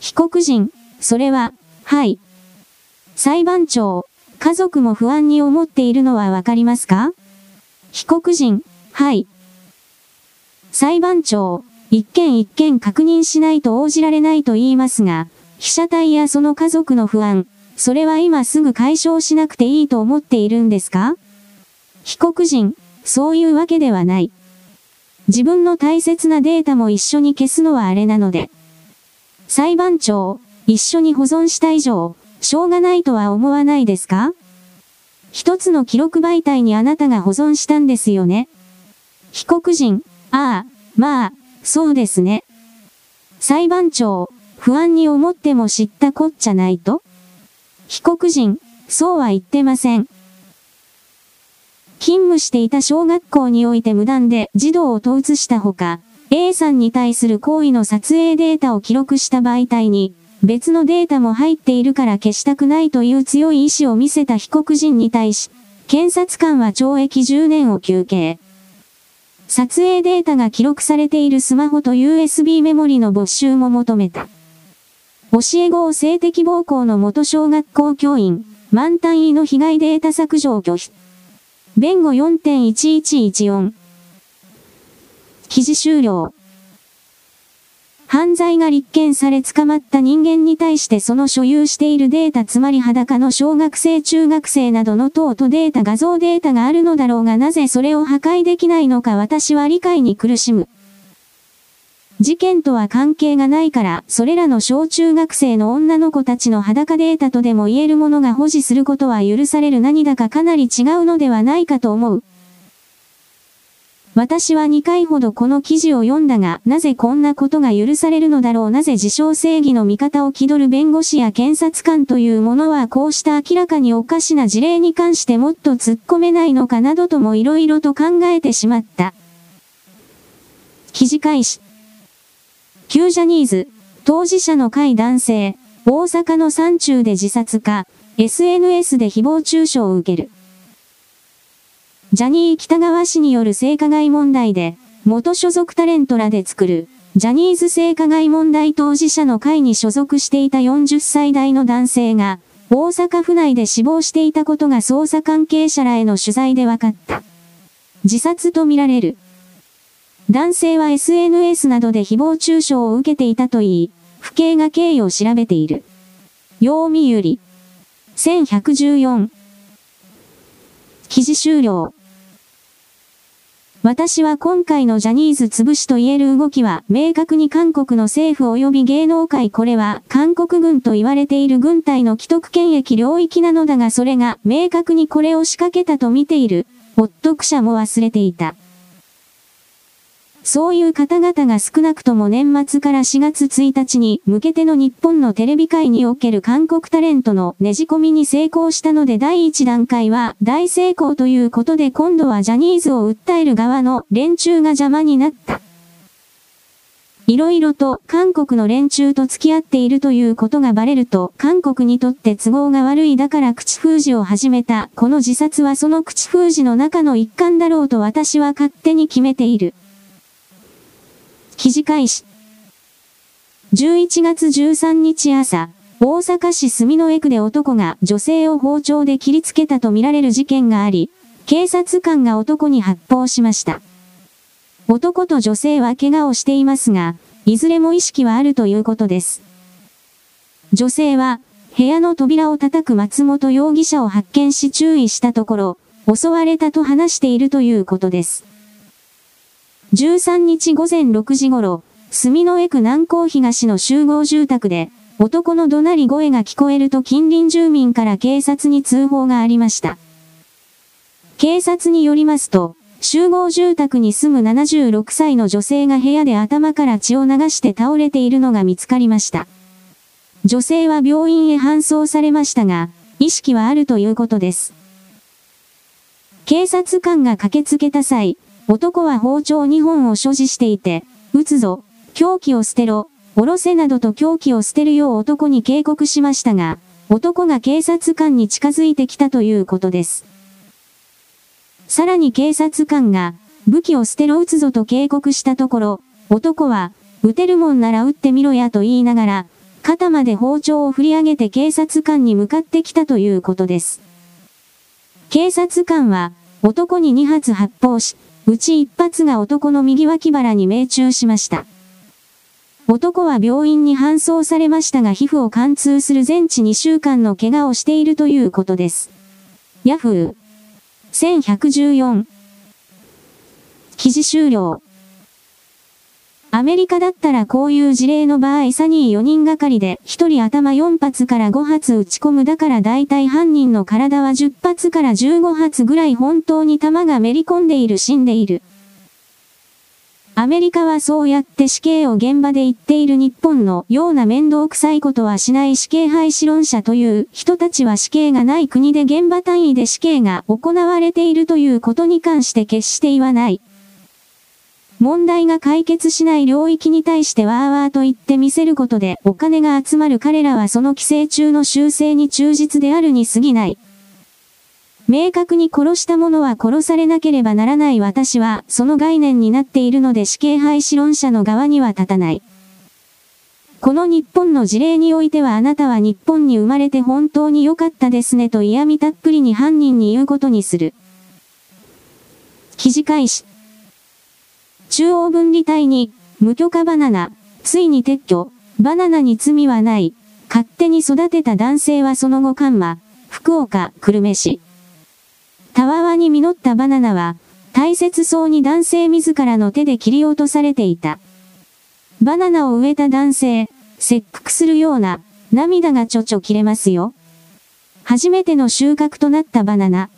被告人、それは、はい。裁判長、家族も不安に思っているのはわかりますか？被告人、はい。裁判長、一件一件確認しないと応じられないと言いますが、被写体やその家族の不安、それは今すぐ解消しなくていいと思っているんですか？被告人、そういうわけではない。自分の大切なデータも一緒に消すのはあれなので。裁判長、一緒に保存した以上、しょうがないとは思わないですか？一つの記録媒体にあなたが保存したんですよね。被告人、ああ、まあ、そうですね。裁判長、不安に思っても知ったこっちゃないと被告人、そうは言ってません。勤務していた小学校において無断で児童を統一したほか、A さんに対する行為の撮影データを記録した媒体に、別のデータも入っているから消したくないという強い意志を見せた被告人に対し、検察官は懲役10年を求刑。撮影データが記録されているスマホと USB メモリの没収も求めた。教え子を性的暴行の元小学校教員、満単位の被害データ削除を拒否。弁護4.1114。記事終了。犯罪が立件され捕まった人間に対してその所有しているデータつまり裸の小学生中学生などの等とデータ画像データがあるのだろうがなぜそれを破壊できないのか私は理解に苦しむ。事件とは関係がないから、それらの小中学生の女の子たちの裸データとでも言えるものが保持することは許される何だかかなり違うのではないかと思う。私は2回ほどこの記事を読んだが、なぜこんなことが許されるのだろうなぜ自称正義の味方を気取る弁護士や検察官というものはこうした明らかにおかしな事例に関してもっと突っ込めないのかなどとも色々と考えてしまった。記事開始。旧ジャニーズ、当事者の会男性、大阪の山中で自殺か、SNS で誹謗中傷を受ける。ジャニー北川氏による性加害問題で、元所属タレントらで作る、ジャニーズ性加害問題当事者の会に所属していた40歳代の男性が、大阪府内で死亡していたことが捜査関係者らへの取材で分かった。自殺とみられる。男性は SNS などで誹謗中傷を受けていたといい、府警が経緯を調べている。陽見ゆり。1114。記事終了。私は今回のジャニーズ潰しと言える動きは、明確に韓国の政府及び芸能界これは、韓国軍と言われている軍隊の既得権益領域なのだがそれが、明確にこれを仕掛けたと見ている、ほっとく者も忘れていた。そういう方々が少なくとも年末から4月1日に向けての日本のテレビ界における韓国タレントのねじ込みに成功したので第1段階は大成功ということで今度はジャニーズを訴える側の連中が邪魔になった。いろいろと韓国の連中と付き合っているということがバレると韓国にとって都合が悪いだから口封じを始めたこの自殺はその口封じの中の一環だろうと私は勝手に決めている。記事開始。11月13日朝、大阪市住之江区で男が女性を包丁で切りつけたとみられる事件があり、警察官が男に発砲しました。男と女性は怪我をしていますが、いずれも意識はあるということです。女性は、部屋の扉を叩く松本容疑者を発見し注意したところ、襲われたと話しているということです。13日午前6時頃、住之江区南港東の集合住宅で、男の怒鳴り声が聞こえると近隣住民から警察に通報がありました。警察によりますと、集合住宅に住む76歳の女性が部屋で頭から血を流して倒れているのが見つかりました。女性は病院へ搬送されましたが、意識はあるということです。警察官が駆けつけた際、男は包丁2本を所持していて、撃つぞ、凶器を捨てろ、おろせなどと凶器を捨てるよう男に警告しましたが、男が警察官に近づいてきたということです。さらに警察官が、武器を捨てろ撃つぞと警告したところ、男は、撃てるもんなら撃ってみろやと言いながら、肩まで包丁を振り上げて警察官に向かってきたということです。警察官は、男に2発発砲し、うち一発が男の右脇腹に命中しました。男は病院に搬送されましたが皮膚を貫通する全治2週間の怪我をしているということです。ヤフー1114記事終了アメリカだったらこういう事例の場合サニー4人がかりで1人頭4発から5発撃ち込むだから大体犯人の体は10発から15発ぐらい本当に弾がめり込んでいる死んでいる。アメリカはそうやって死刑を現場で言っている日本のような面倒くさいことはしない死刑廃止論者という人たちは死刑がない国で現場単位で死刑が行われているということに関して決して言わない。問題が解決しない領域に対してワーワーと言ってみせることでお金が集まる彼らはその規制中の修正に忠実であるに過ぎない。明確に殺した者は殺されなければならない私は、その概念になっているので死刑廃止論者の側には立たない。この日本の事例においてはあなたは日本に生まれて本当に良かったですねと嫌味たっぷりに犯人に言うことにする。記事開始。中央分離帯に、無許可バナナ、ついに撤去、バナナに罪はない、勝手に育てた男性はその後緩和、福岡、久留米市。たわわに実ったバナナは、大切そうに男性自らの手で切り落とされていた。バナナを植えた男性、切腹するような、涙がちょちょ切れますよ。初めての収穫となったバナナ。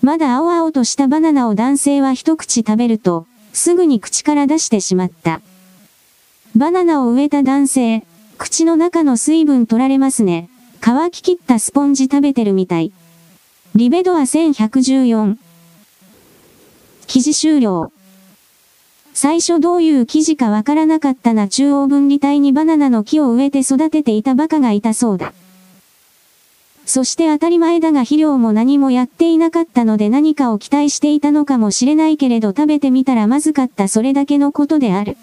まだ青々としたバナナを男性は一口食べると、すぐに口から出してしまった。バナナを植えた男性、口の中の水分取られますね。乾ききったスポンジ食べてるみたい。リベドア1114。記事終了。最初どういう記事かわからなかったな中央分離帯にバナナの木を植えて育てていたバカがいたそうだ。そして当たり前だが肥料も何もやっていなかったので何かを期待していたのかもしれないけれど食べてみたらまずかったそれだけのことである。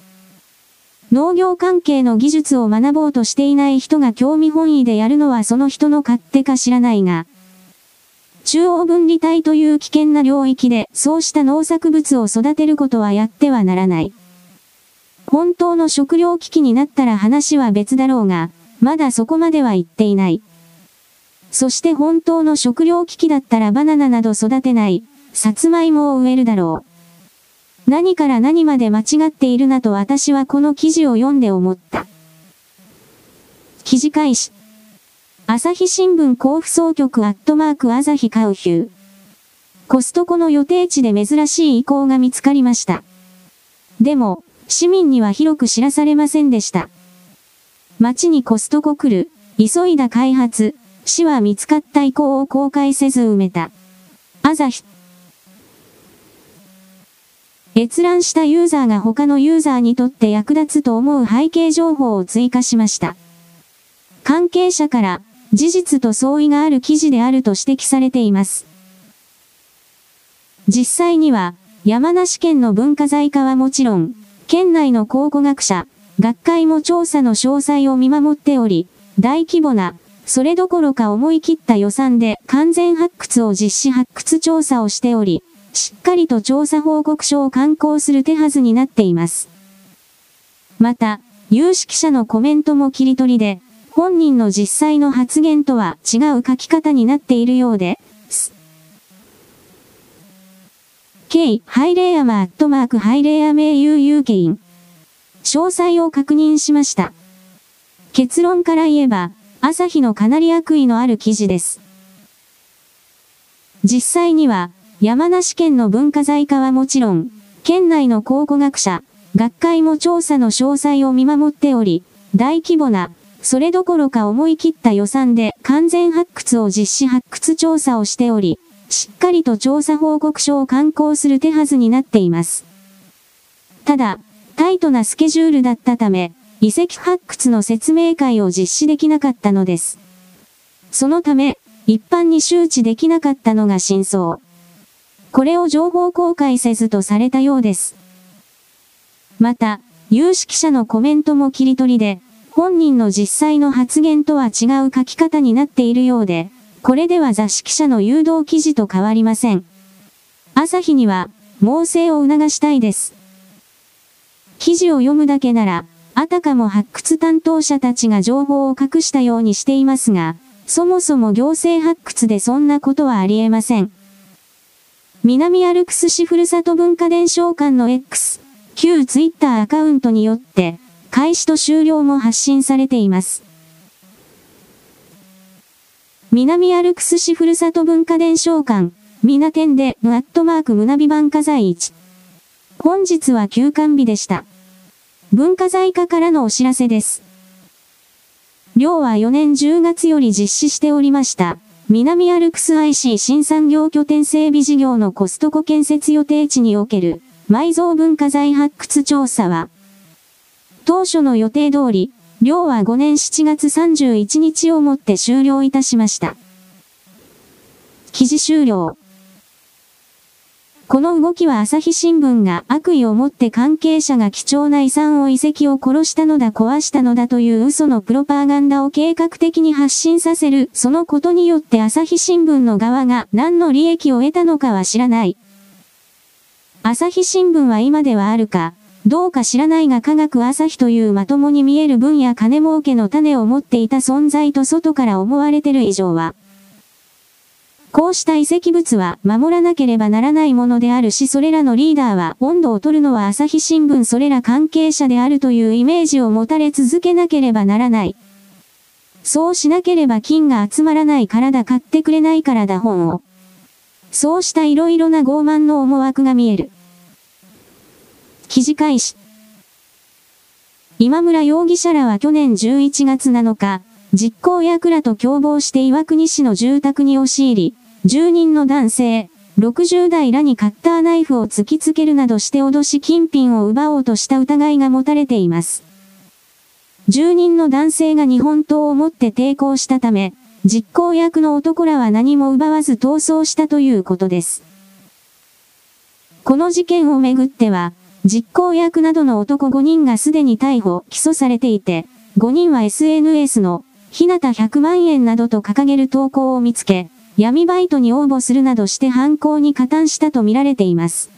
農業関係の技術を学ぼうとしていない人が興味本位でやるのはその人の勝手か知らないが、中央分離帯という危険な領域でそうした農作物を育てることはやってはならない。本当の食糧危機になったら話は別だろうが、まだそこまでは言っていない。そして本当の食糧危機だったらバナナなど育てない、さつまいもを植えるだろう。何から何まで間違っているなと私はこの記事を読んで思った。記事開始。朝日新聞甲府総局アットマーク朝日カウヒュー。コストコの予定地で珍しい意向が見つかりました。でも、市民には広く知らされませんでした。街にコストコ来る、急いだ開発、市は見つかった意向を公開せず埋めた。朝日。閲覧したユーザーが他のユーザーにとって役立つと思う背景情報を追加しました。関係者から事実と相違がある記事であると指摘されています。実際には、山梨県の文化財課はもちろん、県内の考古学者、学会も調査の詳細を見守っており、大規模な、それどころか思い切った予算で完全発掘を実施発掘調査をしており、しっかりと調査報告書を刊行する手はずになっています。また、有識者のコメントも切り取りで、本人の実際の発言とは違う書き方になっているようで、す。K、ハイレイヤマアットマークハイレイヤ名優有ケイン。詳細を確認しました。結論から言えば、朝日のかなり悪意のある記事です。実際には、山梨県の文化財課はもちろん、県内の考古学者、学会も調査の詳細を見守っており、大規模な、それどころか思い切った予算で完全発掘を実施発掘調査をしており、しっかりと調査報告書を刊行する手はずになっています。ただ、タイトなスケジュールだったため、遺跡発掘の説明会を実施できなかったのです。そのため、一般に周知できなかったのが真相。これを情報公開せずとされたようです。また、有識者のコメントも切り取りで、本人の実際の発言とは違う書き方になっているようで、これでは雑誌記者の誘導記事と変わりません。朝日には、猛省を促したいです。記事を読むだけなら、あたかも発掘担当者たちが情報を隠したようにしていますが、そもそも行政発掘でそんなことはありえません。南アルクス市ふるさと文化伝承館の X、旧ツイッターアカウントによって、開始と終了も発信されています。南アルクス市ふるさと文化伝承館、みな店で、アットマーク胸ビ文化財1。本日は休館日でした。文化財課からのお知らせです。寮は4年10月より実施しておりました。南アルクス IC 新産業拠点整備事業のコストコ建設予定地における埋蔵文化財発掘調査は、当初の予定通り、寮は5年7月31日をもって終了いたしました。記事終了。この動きは朝日新聞が悪意を持って関係者が貴重な遺産を遺跡を殺したのだ壊したのだという嘘のプロパガンダを計画的に発信させる、そのことによって朝日新聞の側が何の利益を得たのかは知らない。朝日新聞は今ではあるか、どうか知らないが科学朝日というまともに見える分野金儲けの種を持っていた存在と外から思われてる以上は、こうした遺跡物は守らなければならないものであるしそれらのリーダーは温度を取るのは朝日新聞それら関係者であるというイメージを持たれ続けなければならない。そうしなければ金が集まらないからだ買ってくれないからだ本を。そうした色々な傲慢の思惑が見える。記事開始。今村容疑者らは去年11月7日、実行役らと共謀して岩国市の住宅に押し入り、住人の男性、60代らにカッターナイフを突きつけるなどして脅し金品を奪おうとした疑いが持たれています。住人の男性が日本刀を持って抵抗したため、実行役の男らは何も奪わず逃走したということです。この事件をめぐっては、実行役などの男5人がすでに逮捕、起訴されていて、5人は SNS の、ひなた100万円などと掲げる投稿を見つけ、闇バイトに応募するなどして犯行に加担したとみられています。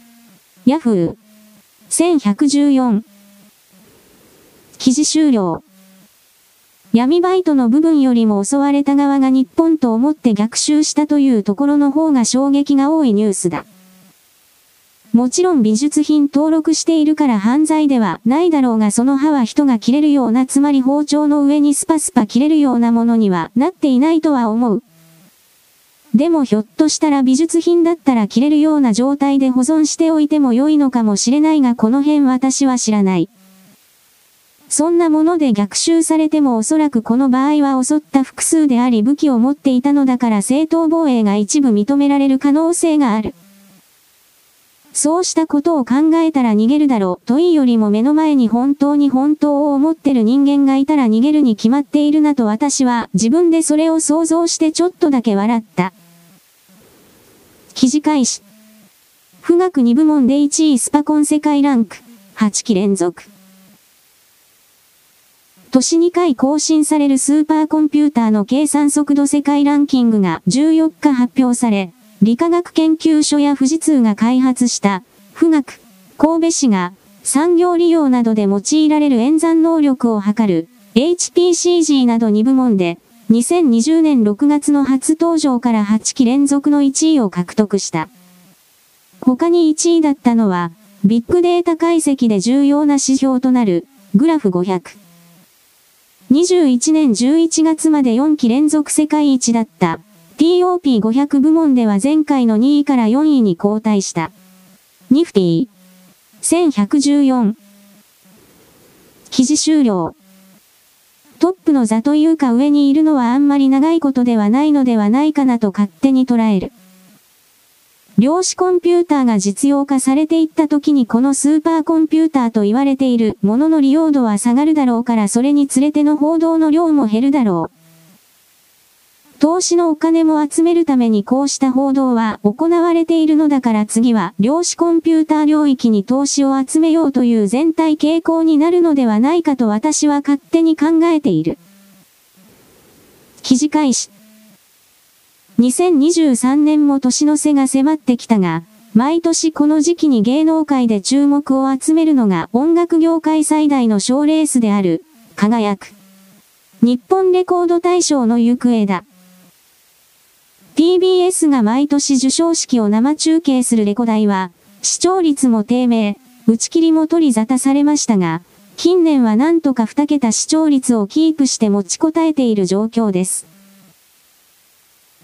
ヤフー1114記事終了闇バイトの部分よりも襲われた側が日本と思って逆襲したというところの方が衝撃が多いニュースだ。もちろん美術品登録しているから犯罪ではないだろうがその刃は人が切れるようなつまり包丁の上にスパスパ切れるようなものにはなっていないとは思う。でもひょっとしたら美術品だったら着れるような状態で保存しておいても良いのかもしれないがこの辺私は知らない。そんなもので逆襲されてもおそらくこの場合は襲った複数であり武器を持っていたのだから正当防衛が一部認められる可能性がある。そうしたことを考えたら逃げるだろうといいよりも目の前に本当に本当を思ってる人間がいたら逃げるに決まっているなと私は自分でそれを想像してちょっとだけ笑った。記事開始。富岳2部門で1位スパコン世界ランク。8期連続。年2回更新されるスーパーコンピューターの計算速度世界ランキングが14日発表され、理化学研究所や富士通が開発した、富岳、神戸市が、産業利用などで用いられる演算能力を測る、HPCG など2部門で、2020年6月の初登場から8期連続の1位を獲得した。他に1位だったのは、ビッグデータ解析で重要な指標となる、グラフ500。21年11月まで4期連続世界一だった、TOP500 部門では前回の2位から4位に後退した。ニフティ。1114。記事終了。トップの座というか上にいるのはあんまり長いことではないのではないかなと勝手に捉える。量子コンピューターが実用化されていった時にこのスーパーコンピューターと言われているものの利用度は下がるだろうからそれにつれての報道の量も減るだろう。投資のお金も集めるためにこうした報道は行われているのだから次は量子コンピューター領域に投資を集めようという全体傾向になるのではないかと私は勝手に考えている。記事開始。2023年も年の瀬が迫ってきたが、毎年この時期に芸能界で注目を集めるのが音楽業界最大の賞レースである、輝く。日本レコード大賞の行方だ。TBS が毎年受賞式を生中継するレコ大は、視聴率も低迷、打ち切りも取り沙汰されましたが、近年はなんとか2桁視聴率をキープして持ちこたえている状況です。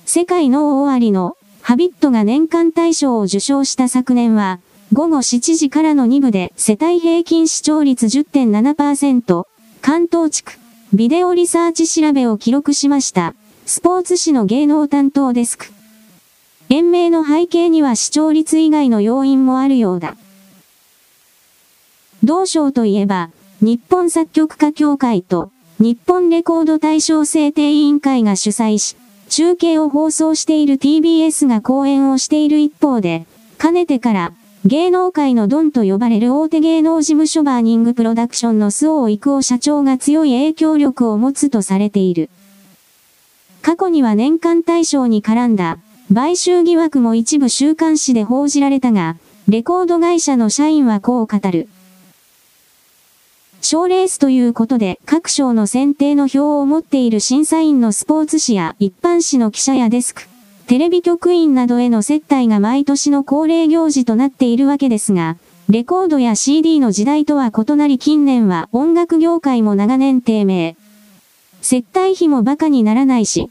世界の終わりのハビットが年間大賞を受賞した昨年は、午後7時からの2部で世帯平均視聴率10.7%、関東地区、ビデオリサーチ調べを記録しました。スポーツ紙の芸能担当デスク。延命の背景には視聴率以外の要因もあるようだ。同賞といえば、日本作曲家協会と日本レコード大賞制定委員会が主催し、中継を放送している TBS が講演をしている一方で、かねてから芸能界のドンと呼ばれる大手芸能事務所バーニングプロダクションの周防育夫社長が強い影響力を持つとされている。過去には年間大賞に絡んだ、買収疑惑も一部週刊誌で報じられたが、レコード会社の社員はこう語る。賞レースということで各賞の選定の票を持っている審査員のスポーツ紙や一般紙の記者やデスク、テレビ局員などへの接待が毎年の恒例行事となっているわけですが、レコードや CD の時代とは異なり近年は音楽業界も長年低迷。接待費も馬鹿にならないし、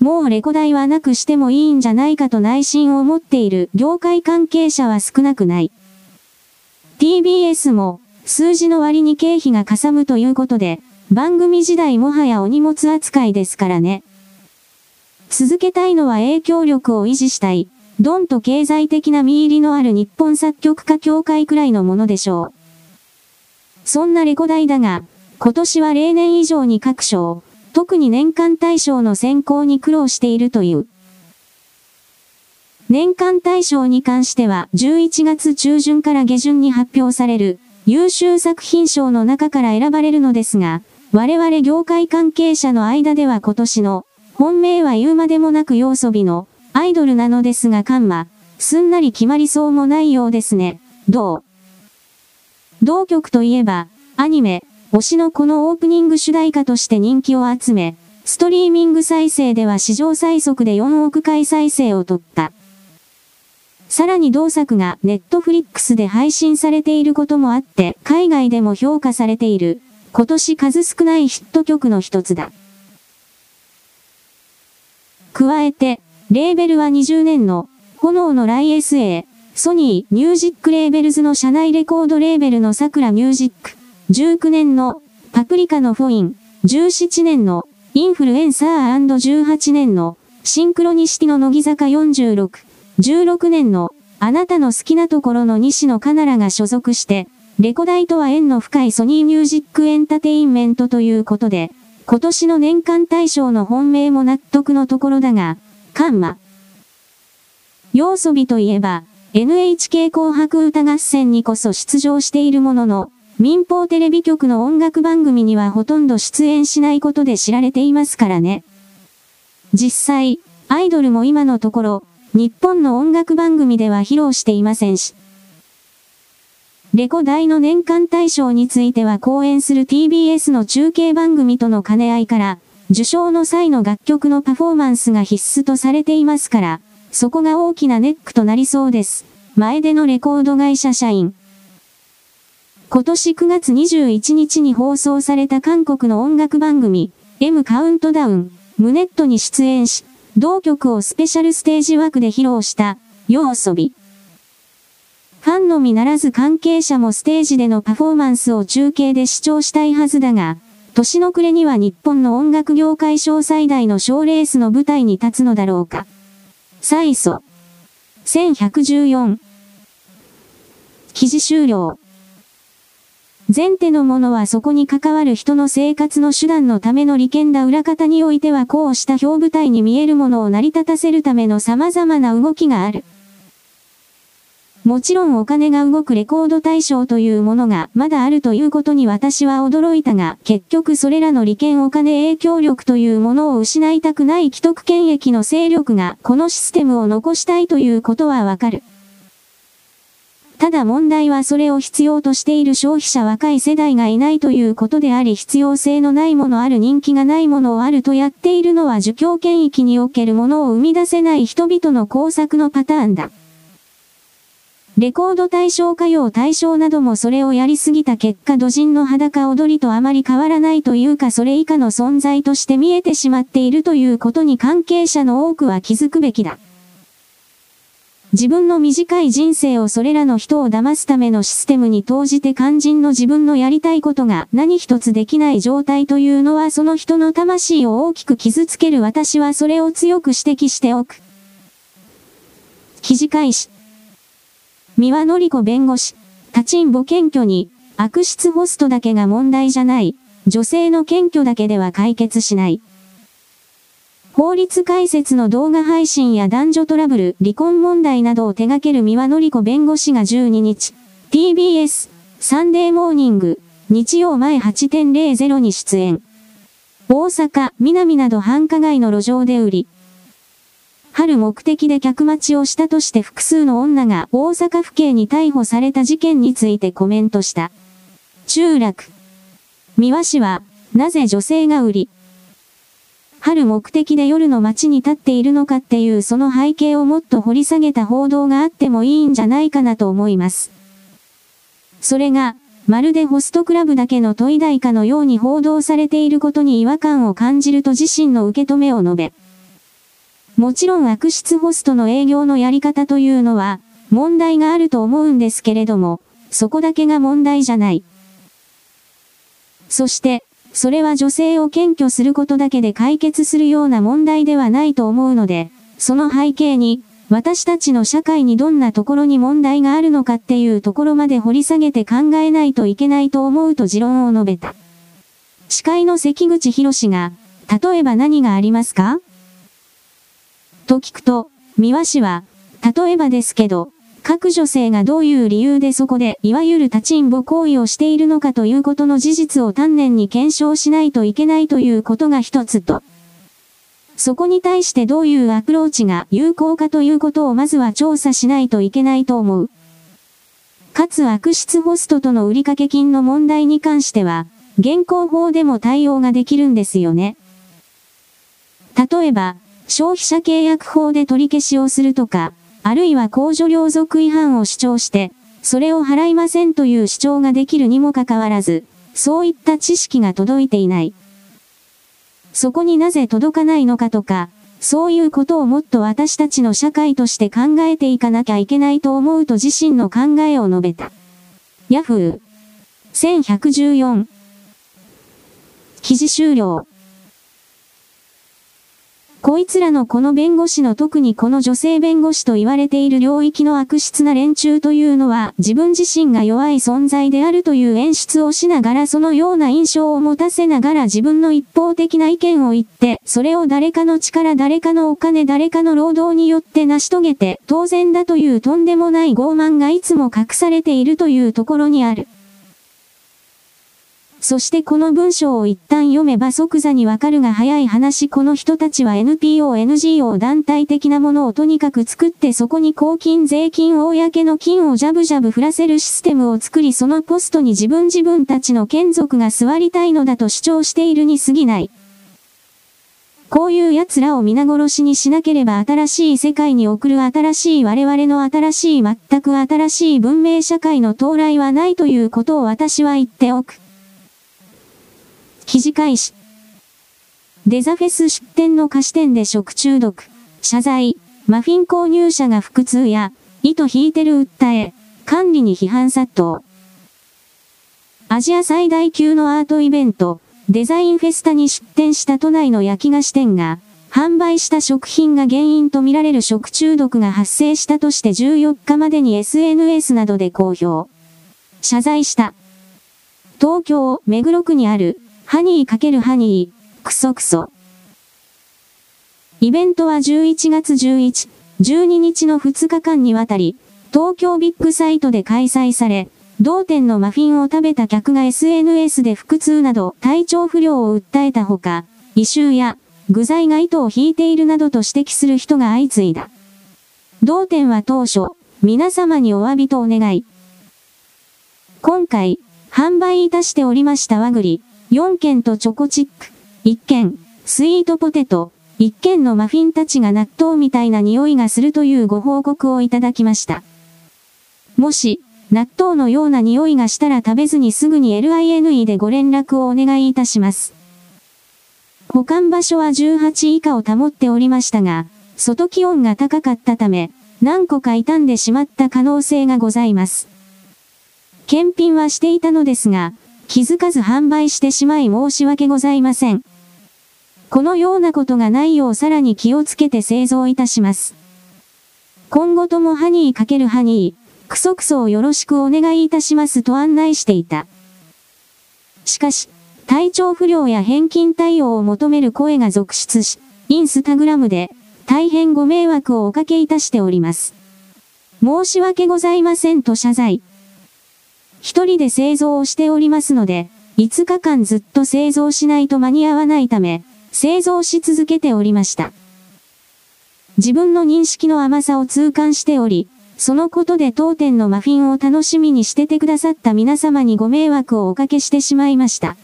もうレコ代はなくしてもいいんじゃないかと内心を持っている業界関係者は少なくない。TBS も数字の割に経費がかさむということで、番組時代もはやお荷物扱いですからね。続けたいのは影響力を維持したい、ドンと経済的な見入りのある日本作曲家協会くらいのものでしょう。そんなレコ代だが、今年は例年以上に各賞、特に年間大賞の選考に苦労しているという。年間大賞に関しては11月中旬から下旬に発表される優秀作品賞の中から選ばれるのですが、我々業界関係者の間では今年の本命は言うまでもなく要素美のアイドルなのですがカンマ、すんなり決まりそうもないようですね。どう？同曲といえば、アニメ、推しのこのオープニング主題歌として人気を集め、ストリーミング再生では史上最速で4億回再生を突破。さらに同作がネットフリックスで配信されていることもあって、海外でも評価されている、今年数少ないヒット曲の一つだ。加えて、レーベルは20年の、炎の LiSA、ソニーミュージックレーベルズの社内レコードレーベルの桜ミュージック、19年のパプリカのフォイン、17年のインフルエンサー&18年のシンクロニシティの乃木坂46、16年のあなたの好きなところの西野カナらが所属して、レコ大とは縁の深いソニーミュージックエンタテインメントということで、今年の年間大賞の本命も納得のところだが、カンマ。要素美といえば、NHK 紅白歌合戦にこそ出場しているものの、民放テレビ局の音楽番組にはほとんど出演しないことで知られていますからね。実際、アイドルも今のところ、日本の音楽番組では披露していませんし。レコ大の年間大賞については講演する TBS の中継番組との兼ね合いから、受賞の際の楽曲のパフォーマンスが必須とされていますから、そこが大きなネックとなりそうです。前でのレコード会社社員。今年9月21日に放送された韓国の音楽番組、M カウントダウン、ムネットに出演し、同曲をスペシャルステージ枠で披露した、夜遊び。ファンのみならず関係者もステージでのパフォーマンスを中継で視聴したいはずだが、年の暮れには日本の音楽業界賞最大の賞レースの舞台に立つのだろうか。最素。1114。記事終了。前提のものはそこに関わる人の生活の手段のための利権だ裏方においてはこうした表舞台に見えるものを成り立たせるための様々な動きがある。もちろんお金が動くレコード対象というものがまだあるということに私は驚いたが、結局それらの利権お金影響力というものを失いたくない既得権益の勢力がこのシステムを残したいということはわかる。ただ問題はそれを必要としている消費者若い世代がいないということであり必要性のないものある人気がないものをあるとやっているのは儒教権益におけるものを生み出せない人々の工作のパターンだ。レコード対象歌謡対象などもそれをやりすぎた結果土人の裸踊りとあまり変わらないというかそれ以下の存在として見えてしまっているということに関係者の多くは気づくべきだ。自分の短い人生をそれらの人を騙すためのシステムに投じて肝心の自分のやりたいことが何一つできない状態というのはその人の魂を大きく傷つける私はそれを強く指摘しておく。記事開始。三輪のり子弁護士、立ちんぼ検挙に、悪質ホストだけが問題じゃない、女性の検挙だけでは解決しない。法律解説の動画配信や男女トラブル、離婚問題などを手掛ける三輪のり子弁護士が12日、TBS、サンデーモーニング、日曜前8.00に出演。大阪、南など繁華街の路上で売り。春目的で客待ちをしたとして複数の女が大阪府警に逮捕された事件についてコメントした。中落。三輪氏は、なぜ女性が売り、春目的で夜の街に立っているのかっていうその背景をもっと掘り下げた報道があってもいいんじゃないかなと思います。それが、まるでホストクラブだけの問い代かのように報道されていることに違和感を感じると自身の受け止めを述べ。もちろん悪質ホストの営業のやり方というのは、問題があると思うんですけれども、そこだけが問題じゃない。そして、それは女性を検挙することだけで解決するような問題ではないと思うので、その背景に、私たちの社会にどんなところに問題があるのかっていうところまで掘り下げて考えないといけないと思うと持論を述べた。司会の関口博士が、例えば何がありますか？と聞くと、三輪氏は、例えばですけど、各女性がどういう理由でそこで、いわゆる立ちんぼ行為をしているのかということの事実を丹念に検証しないといけないということが一つと。そこに対してどういうアプローチが有効かということをまずは調査しないといけないと思う。かつ悪質ホストとの売掛金の問題に関しては、現行法でも対応ができるんですよね。例えば、消費者契約法で取り消しをするとか、あるいは公序良俗違反を主張して、それを払いませんという主張ができるにもかかわらず、そういった知識が届いていない。そこになぜ届かないのかとか、そういうことをもっと私たちの社会として考えていかなきゃいけないと思うと自身の考えを述べた。ヤフー1114記事終了こいつらのこの弁護士の特にこの女性弁護士と言われている領域の悪質な連中というのは自分自身が弱い存在であるという演出をしながらそのような印象を持たせながら自分の一方的な意見を言って、それを誰かの力誰かのお金誰かの労働によって成し遂げて当然だというとんでもない傲慢がいつも隠されているというところにある。そしてこの文章を一旦読めば即座にわかるが早い話この人たちは NPO、NGO 団体的なものをとにかく作ってそこに公金、税金、公の金をジャブジャブ振らせるシステムを作りそのポストに自分自分たちの眷属が座りたいのだと主張しているに過ぎない。こういう奴らを皆殺しにしなければ新しい世界に送る新しい我々の新しい全く新しい文明社会の到来はないということを私は言っておく。肘返し。デザフェス出店の菓子店で食中毒、謝罪、マフィン購入者が腹痛や、糸引いてる訴え、管理に批判殺到。アジア最大級のアートイベント、デザインフェスタに出店した都内の焼き菓子店が、販売した食品が原因とみられる食中毒が発生したとして14日までに SNS などで公表。謝罪した。東京、目黒区にあるハニー×ハニー、クソクソ。イベントは11月11、12日の2日間にわたり、東京ビッグサイトで開催され、同店のマフィンを食べた客が SNS で腹痛など体調不良を訴えたほか、異臭や具材が糸を引いているなどと指摘する人が相次いだ。同店は当初、皆様にお詫びとお願い。今回、販売いたしておりました和栗、4件とチョコチック、1件、スイートポテト、1件のマフィンたちが納豆みたいな匂いがするというご報告をいただきました。もし、納豆のような匂いがしたら食べずにすぐに LINE でご連絡をお願いいたします。保管場所は18以下を保っておりましたが、外気温が高かったため、何個か傷んでしまった可能性がございます。検品はしていたのですが、気づかず販売してしまい申し訳ございません。このようなことがないようさらに気をつけて製造いたします。今後ともハニー×ハニー、クソクソをよろしくお願いいたしますと案内していた。しかし、体調不良や返金対応を求める声が続出し、インスタグラムで大変ご迷惑をおかけいたしております。申し訳ございませんと謝罪。一人で製造をしておりますので、5日間ずっと製造しないと間に合わないため、製造し続けておりました。自分の認識の甘さを痛感しており、そのことで当店のマフィンを楽しみにしててくださった皆様にご迷惑をおかけしてしまいました。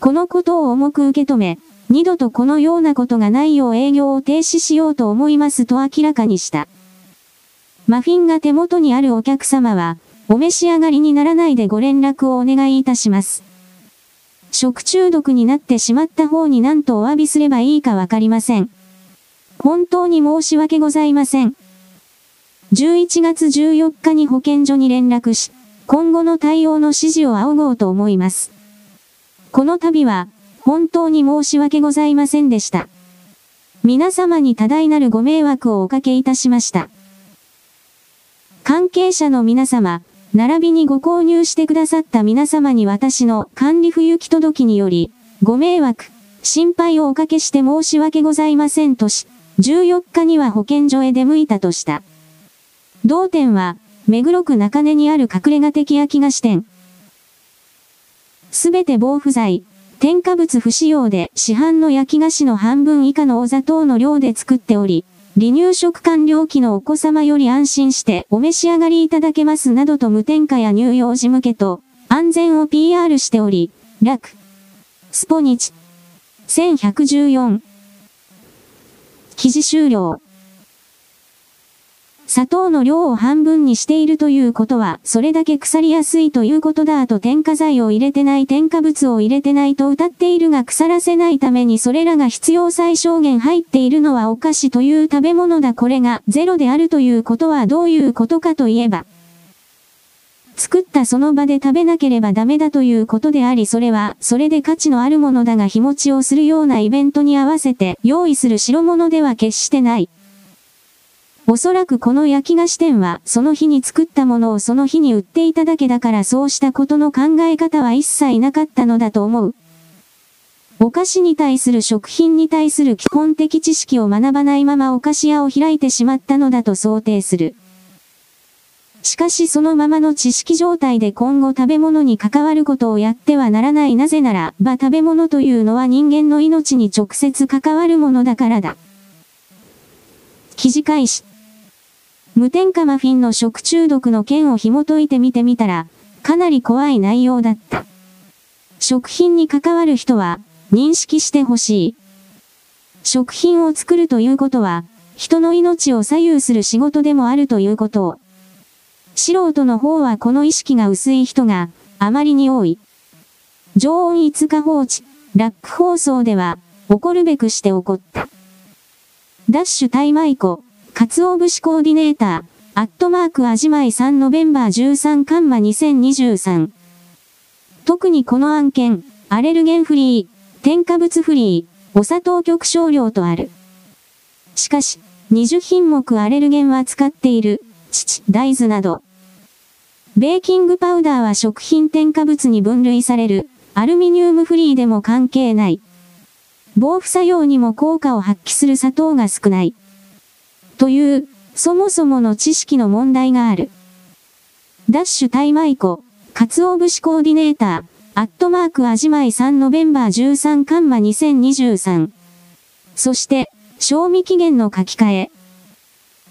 このことを重く受け止め、二度とこのようなことがないよう営業を停止しようと思いますと明らかにした。マフィンが手元にあるお客様は、お召し上がりにならないでご連絡をお願いいたします。食中毒になってしまった方に何とお詫びすればいいかわかりません。本当に申し訳ございません。11月14日に保健所に連絡し、今後の対応の指示を仰ごうと思います。この度は、本当に申し訳ございませんでした。皆様に多大なるご迷惑をおかけいたしました。関係者の皆様、並びにご購入してくださった皆様に私の管理不行き届きにより、ご迷惑、心配をおかけして申し訳ございませんとし、14日には保健所へ出向いたとした。同店は、目黒区中根にある隠れ家的焼き菓子店。すべて防腐剤、添加物不使用で市販の焼き菓子の半分以下のお砂糖の量で作っており、離乳食完了期のお子様より安心してお召し上がりいただけますなどと無添加や乳幼児向けと安全を PR しており、楽。スポニチ。1114。記事終了。砂糖の量を半分にしているということは、それだけ腐りやすいということだあと添加剤を入れてない添加物を入れてないと歌っているが腐らせないためにそれらが必要最小限入っているのはお菓子という食べ物だこれがゼロであるということはどういうことかといえば、作ったその場で食べなければダメだということでありそれは、それで価値のあるものだが日持ちをするようなイベントに合わせて用意する代物では決してない。おそらくこの焼き菓子店は、その日に作ったものをその日に売っていただけだからそうしたことの考え方は一切なかったのだと思う。お菓子に対する食品に対する基本的知識を学ばないままお菓子屋を開いてしまったのだと想定する。しかしそのままの知識状態で今後食べ物に関わることをやってはならないなぜならば食べ物というのは人間の命に直接関わるものだからだ。記事開始。無添加マフィンの食中毒の件を紐解いてみてみたら、かなり怖い内容だった。食品に関わる人は、認識してほしい。食品を作るということは、人の命を左右する仕事でもあるということを。素人の方はこの意識が薄い人があまりに多い。常温5日放置、ラック放送では、怒るべくして怒った。ダッシュタイマイコ、カツオ節コーディネーター、アットマークアジマイ3ノベンバー13カンマ2023。特にこの案件、アレルゲンフリー、添加物フリー、お砂糖極少量とある。しかし、20品目アレルゲンは使っている、乳、大豆など。ベーキングパウダーは食品添加物に分類される、アルミニウムフリーでも関係ない。防腐作用にも効果を発揮する砂糖が少ない。という、そもそもの知識の問題がある。ダッシュタイマイコ、カツオ節コーディネーター、アットマークアジマイ3ノベンバー13カンマ2023。そして、賞味期限の書き換え。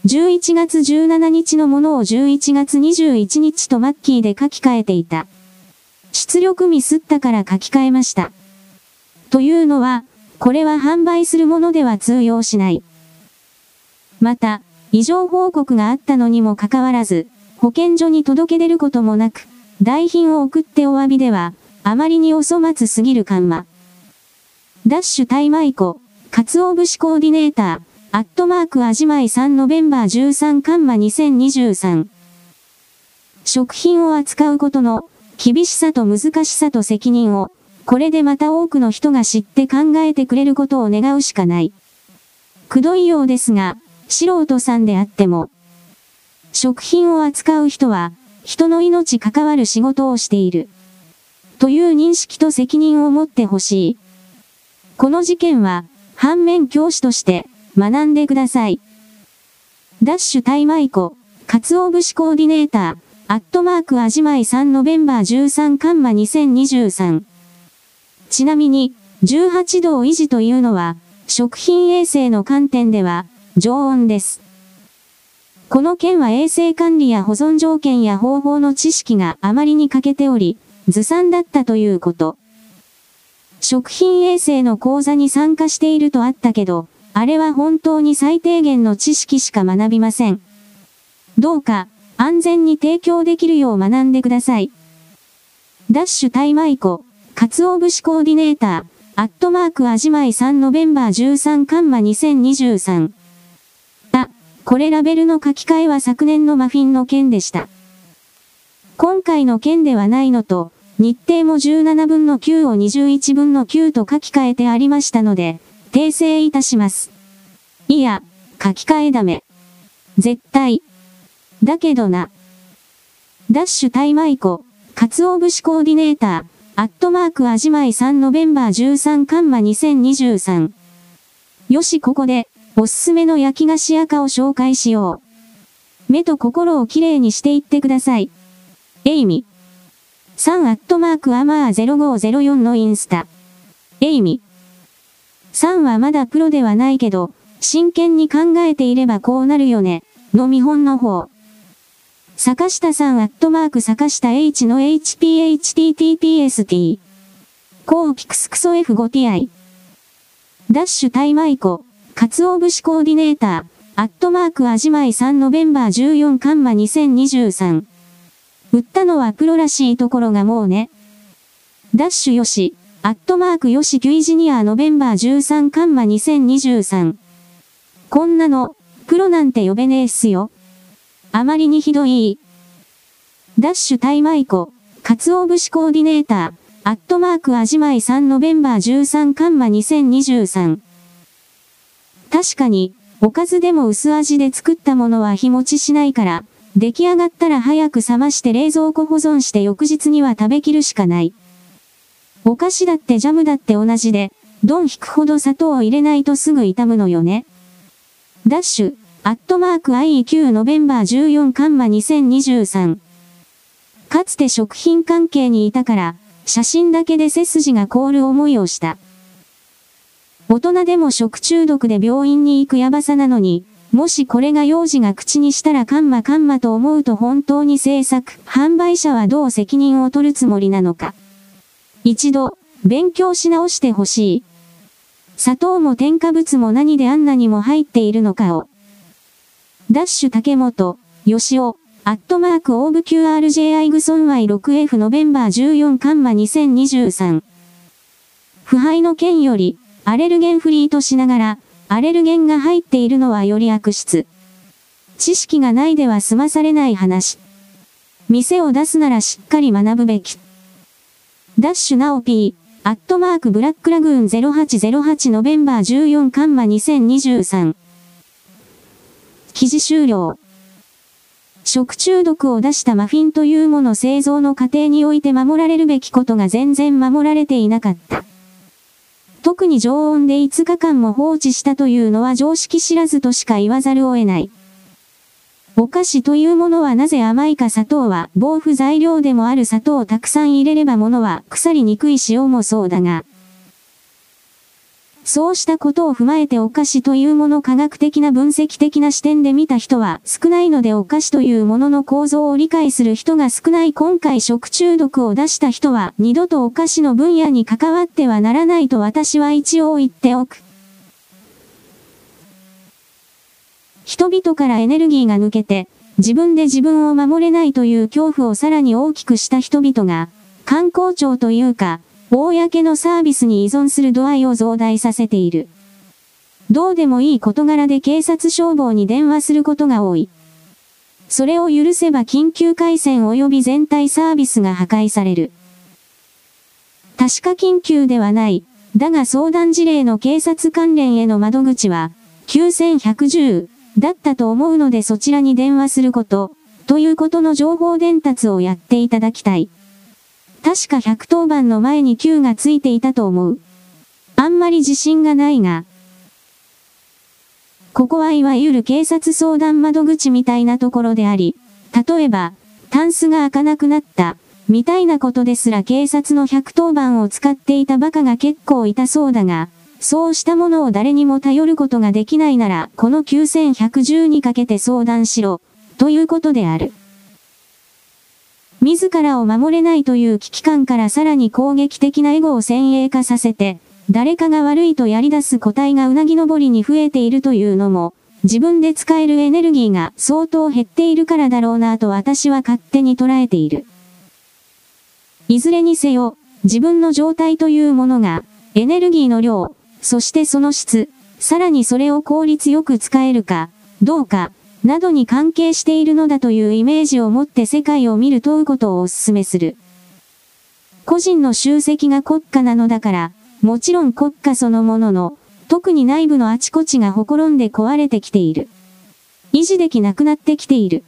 11月17日のものを11月21日とマッキーで書き換えていた。出力ミスったから書き換えました。というのは、これは販売するものでは通用しない。また、異常報告があったのにもかかわらず、保健所に届け出ることもなく、代品を送ってお詫びでは、あまりにお粗末すぎる緩和。ダッシュタイマイコ、カツオ節コーディネーター、アットマークアジマイ3ノベンバー13カンマ2023。食品を扱うことの厳しさと難しさと責任を、これでまた多くの人が知って考えてくれることを願うしかない。くどいようですが、素人さんであっても、食品を扱う人は、人の命関わる仕事をしている。という認識と責任を持ってほしい。この事件は、反面教師として、学んでください。ダッシュタイマイコ、カツオ節コーディネーター、アットマークアジマイ3ノベンバー13カンマ2023。ちなみに、18度を維持というのは、食品衛生の観点では、常温です。この件は衛生管理や保存条件や方法の知識があまりに欠けており、ずさんだったということ。食品衛生の講座に参加しているとあったけど、あれは本当に最低限の知識しか学びません。どうか、安全に提供できるよう学んでください。ダッシュタイマイコ、カツオ節コーディネーター、アットマークアジマイ3ノベンバー13カンマ2023。これラベルの書き換えは昨年のマフィンの件でした。今回の件ではないのと、日程も17分の9を21分の9と書き換えてありましたので、訂正いたします。いや、書き換えダメ。絶対。だけどな。ダッシュタイマイコ、カツオ節コーディネーター、アットマークアジマイ3ノベンバー13カンマ2023。よしここで、おすすめの焼き菓子赤を紹介しよう。目と心をきれいにしていってください。エイミ。3アットマークアマー0504のインスタ。エイミ。3はまだプロではないけど、真剣に考えていればこうなるよね、の見本の方。坂下さんアットマーク坂下 H の HPHTTPST。コーピクスクソ F5TI。ダッシュタイマイコ、カツオ節コーディネーター、アットマークアジマイ3ノベンバー14カンマ2023。売ったのはプロらしいところがもうね。ダッシュよし。アットマークよしキュイジニアノベンバー13カンマ2023。こんなの、プロなんて呼べねえっすよ。あまりにひどい。ダッシュタイマイコ、カツオ節コーディネーター、アットマークアジマイ3ノベンバー13カンマ2023。確かに、おかずでも薄味で作ったものは日持ちしないから、出来上がったら早く冷まして冷蔵庫保存して翌日には食べきるしかない。お菓子だってジャムだって同じで、ドン引くほど砂糖を入れないとすぐ傷むのよね。ダッシュ、アットマーク IEQ ノベンバー14カンマ2023。かつて食品関係にいたから、写真だけで背筋が凍る思いをした。大人でも食中毒で病院に行くやばさなのに、もしこれが幼児が口にしたらカンマカンマと思うと本当に制作、販売者はどう責任を取るつもりなのか。一度、勉強し直してほしい。砂糖も添加物も何であんなにも入っているのかを。ダッシュ竹本、吉尾、アットマークオーブ QRJI グソン Y6F ノベンバー14カンマ2023。腐敗の件より、アレルゲンフリーとしながら、アレルゲンが入っているのはより悪質。知識がないでは済まされない話。店を出すならしっかり学ぶべき。ダッシュナオピー、アットマークブラックラグーン0808ノベンバー14カンマ2023。記事終了。食中毒を出したマフィンというもの製造の過程において守られるべきことが全然守られていなかった。特に常温で5日間も放置したというのは常識知らずとしか言わざるを得ない。お菓子というものはなぜ甘いか砂糖は防腐材料でもある砂糖をたくさん入れればものは腐りにくい塩もそうだが。そうしたことを踏まえてお菓子というもの科学的な分析的な視点で見た人は少ないのでお菓子というものの構造を理解する人が少ない今回食中毒を出した人は二度とお菓子の分野に関わってはならないと私は一応言っておく。人々からエネルギーが抜けて、自分で自分を守れないという恐怖をさらに大きくした人々が、観光庁というか、公のサービスに依存する度合いを増大させている。どうでもいい事柄で警察消防に電話することが多い。それを許せば緊急回線及び全体サービスが破壊される。確か緊急ではない。だが相談事例の警察関連への窓口は、9110、だったと思うのでそちらに電話すること、ということの情報伝達をやっていただきたい。確か110番の前に9がついていたと思う。あんまり自信がないが。ここはいわゆる警察相談窓口みたいなところであり、例えば、タンスが開かなくなった、みたいなことですら警察の110番を使っていた馬鹿が結構いたそうだが、そうしたものを誰にも頼ることができないなら、この9110にかけて相談しろ、ということである。自らを守れないという危機感からさらに攻撃的なエゴを先鋭化させて、誰かが悪いとやり出す個体がうなぎ登りに増えているというのも、自分で使えるエネルギーが相当減っているからだろうなと私は勝手に捉えている。いずれにせよ、自分の状態というものが、エネルギーの量、そしてその質、さらにそれを効率よく使えるか、どうか、などに関係しているのだというイメージを持って世界を見る問うことをお勧めする。個人の集積が国家なのだから、もちろん国家そのものの、特に内部のあちこちがほころんで壊れてきている。維持できなくなってきている。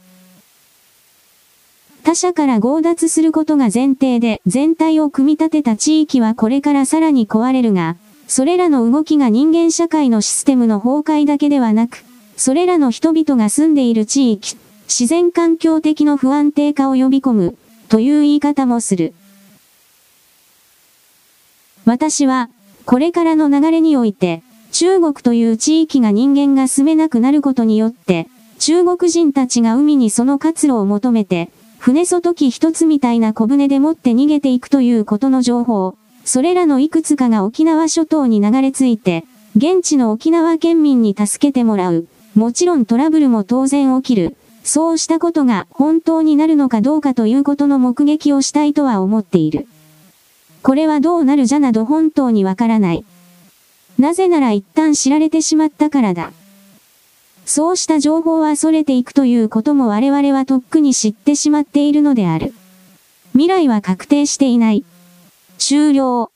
他者から強奪することが前提で全体を組み立てた地域はこれからさらに壊れるが、それらの動きが人間社会のシステムの崩壊だけではなく、それらの人々が住んでいる地域、自然環境的の不安定化を呼び込む、という言い方もする。私は、これからの流れにおいて、中国という地域が人間が住めなくなることによって、中国人たちが海にその活路を求めて、船外機一つみたいな小舟でもって逃げていくということの情報、それらのいくつかが沖縄諸島に流れ着いて、現地の沖縄県民に助けてもらう。もちろんトラブルも当然起きる。そうしたことが本当になるのかどうかということの目撃をしたいとは思っている。これはどうなるじゃなど本当にわからない。なぜなら一旦知られてしまったからだ。そうした情報は逸れていくということも我々はとっくに知ってしまっているのである。未来は確定していない。終了。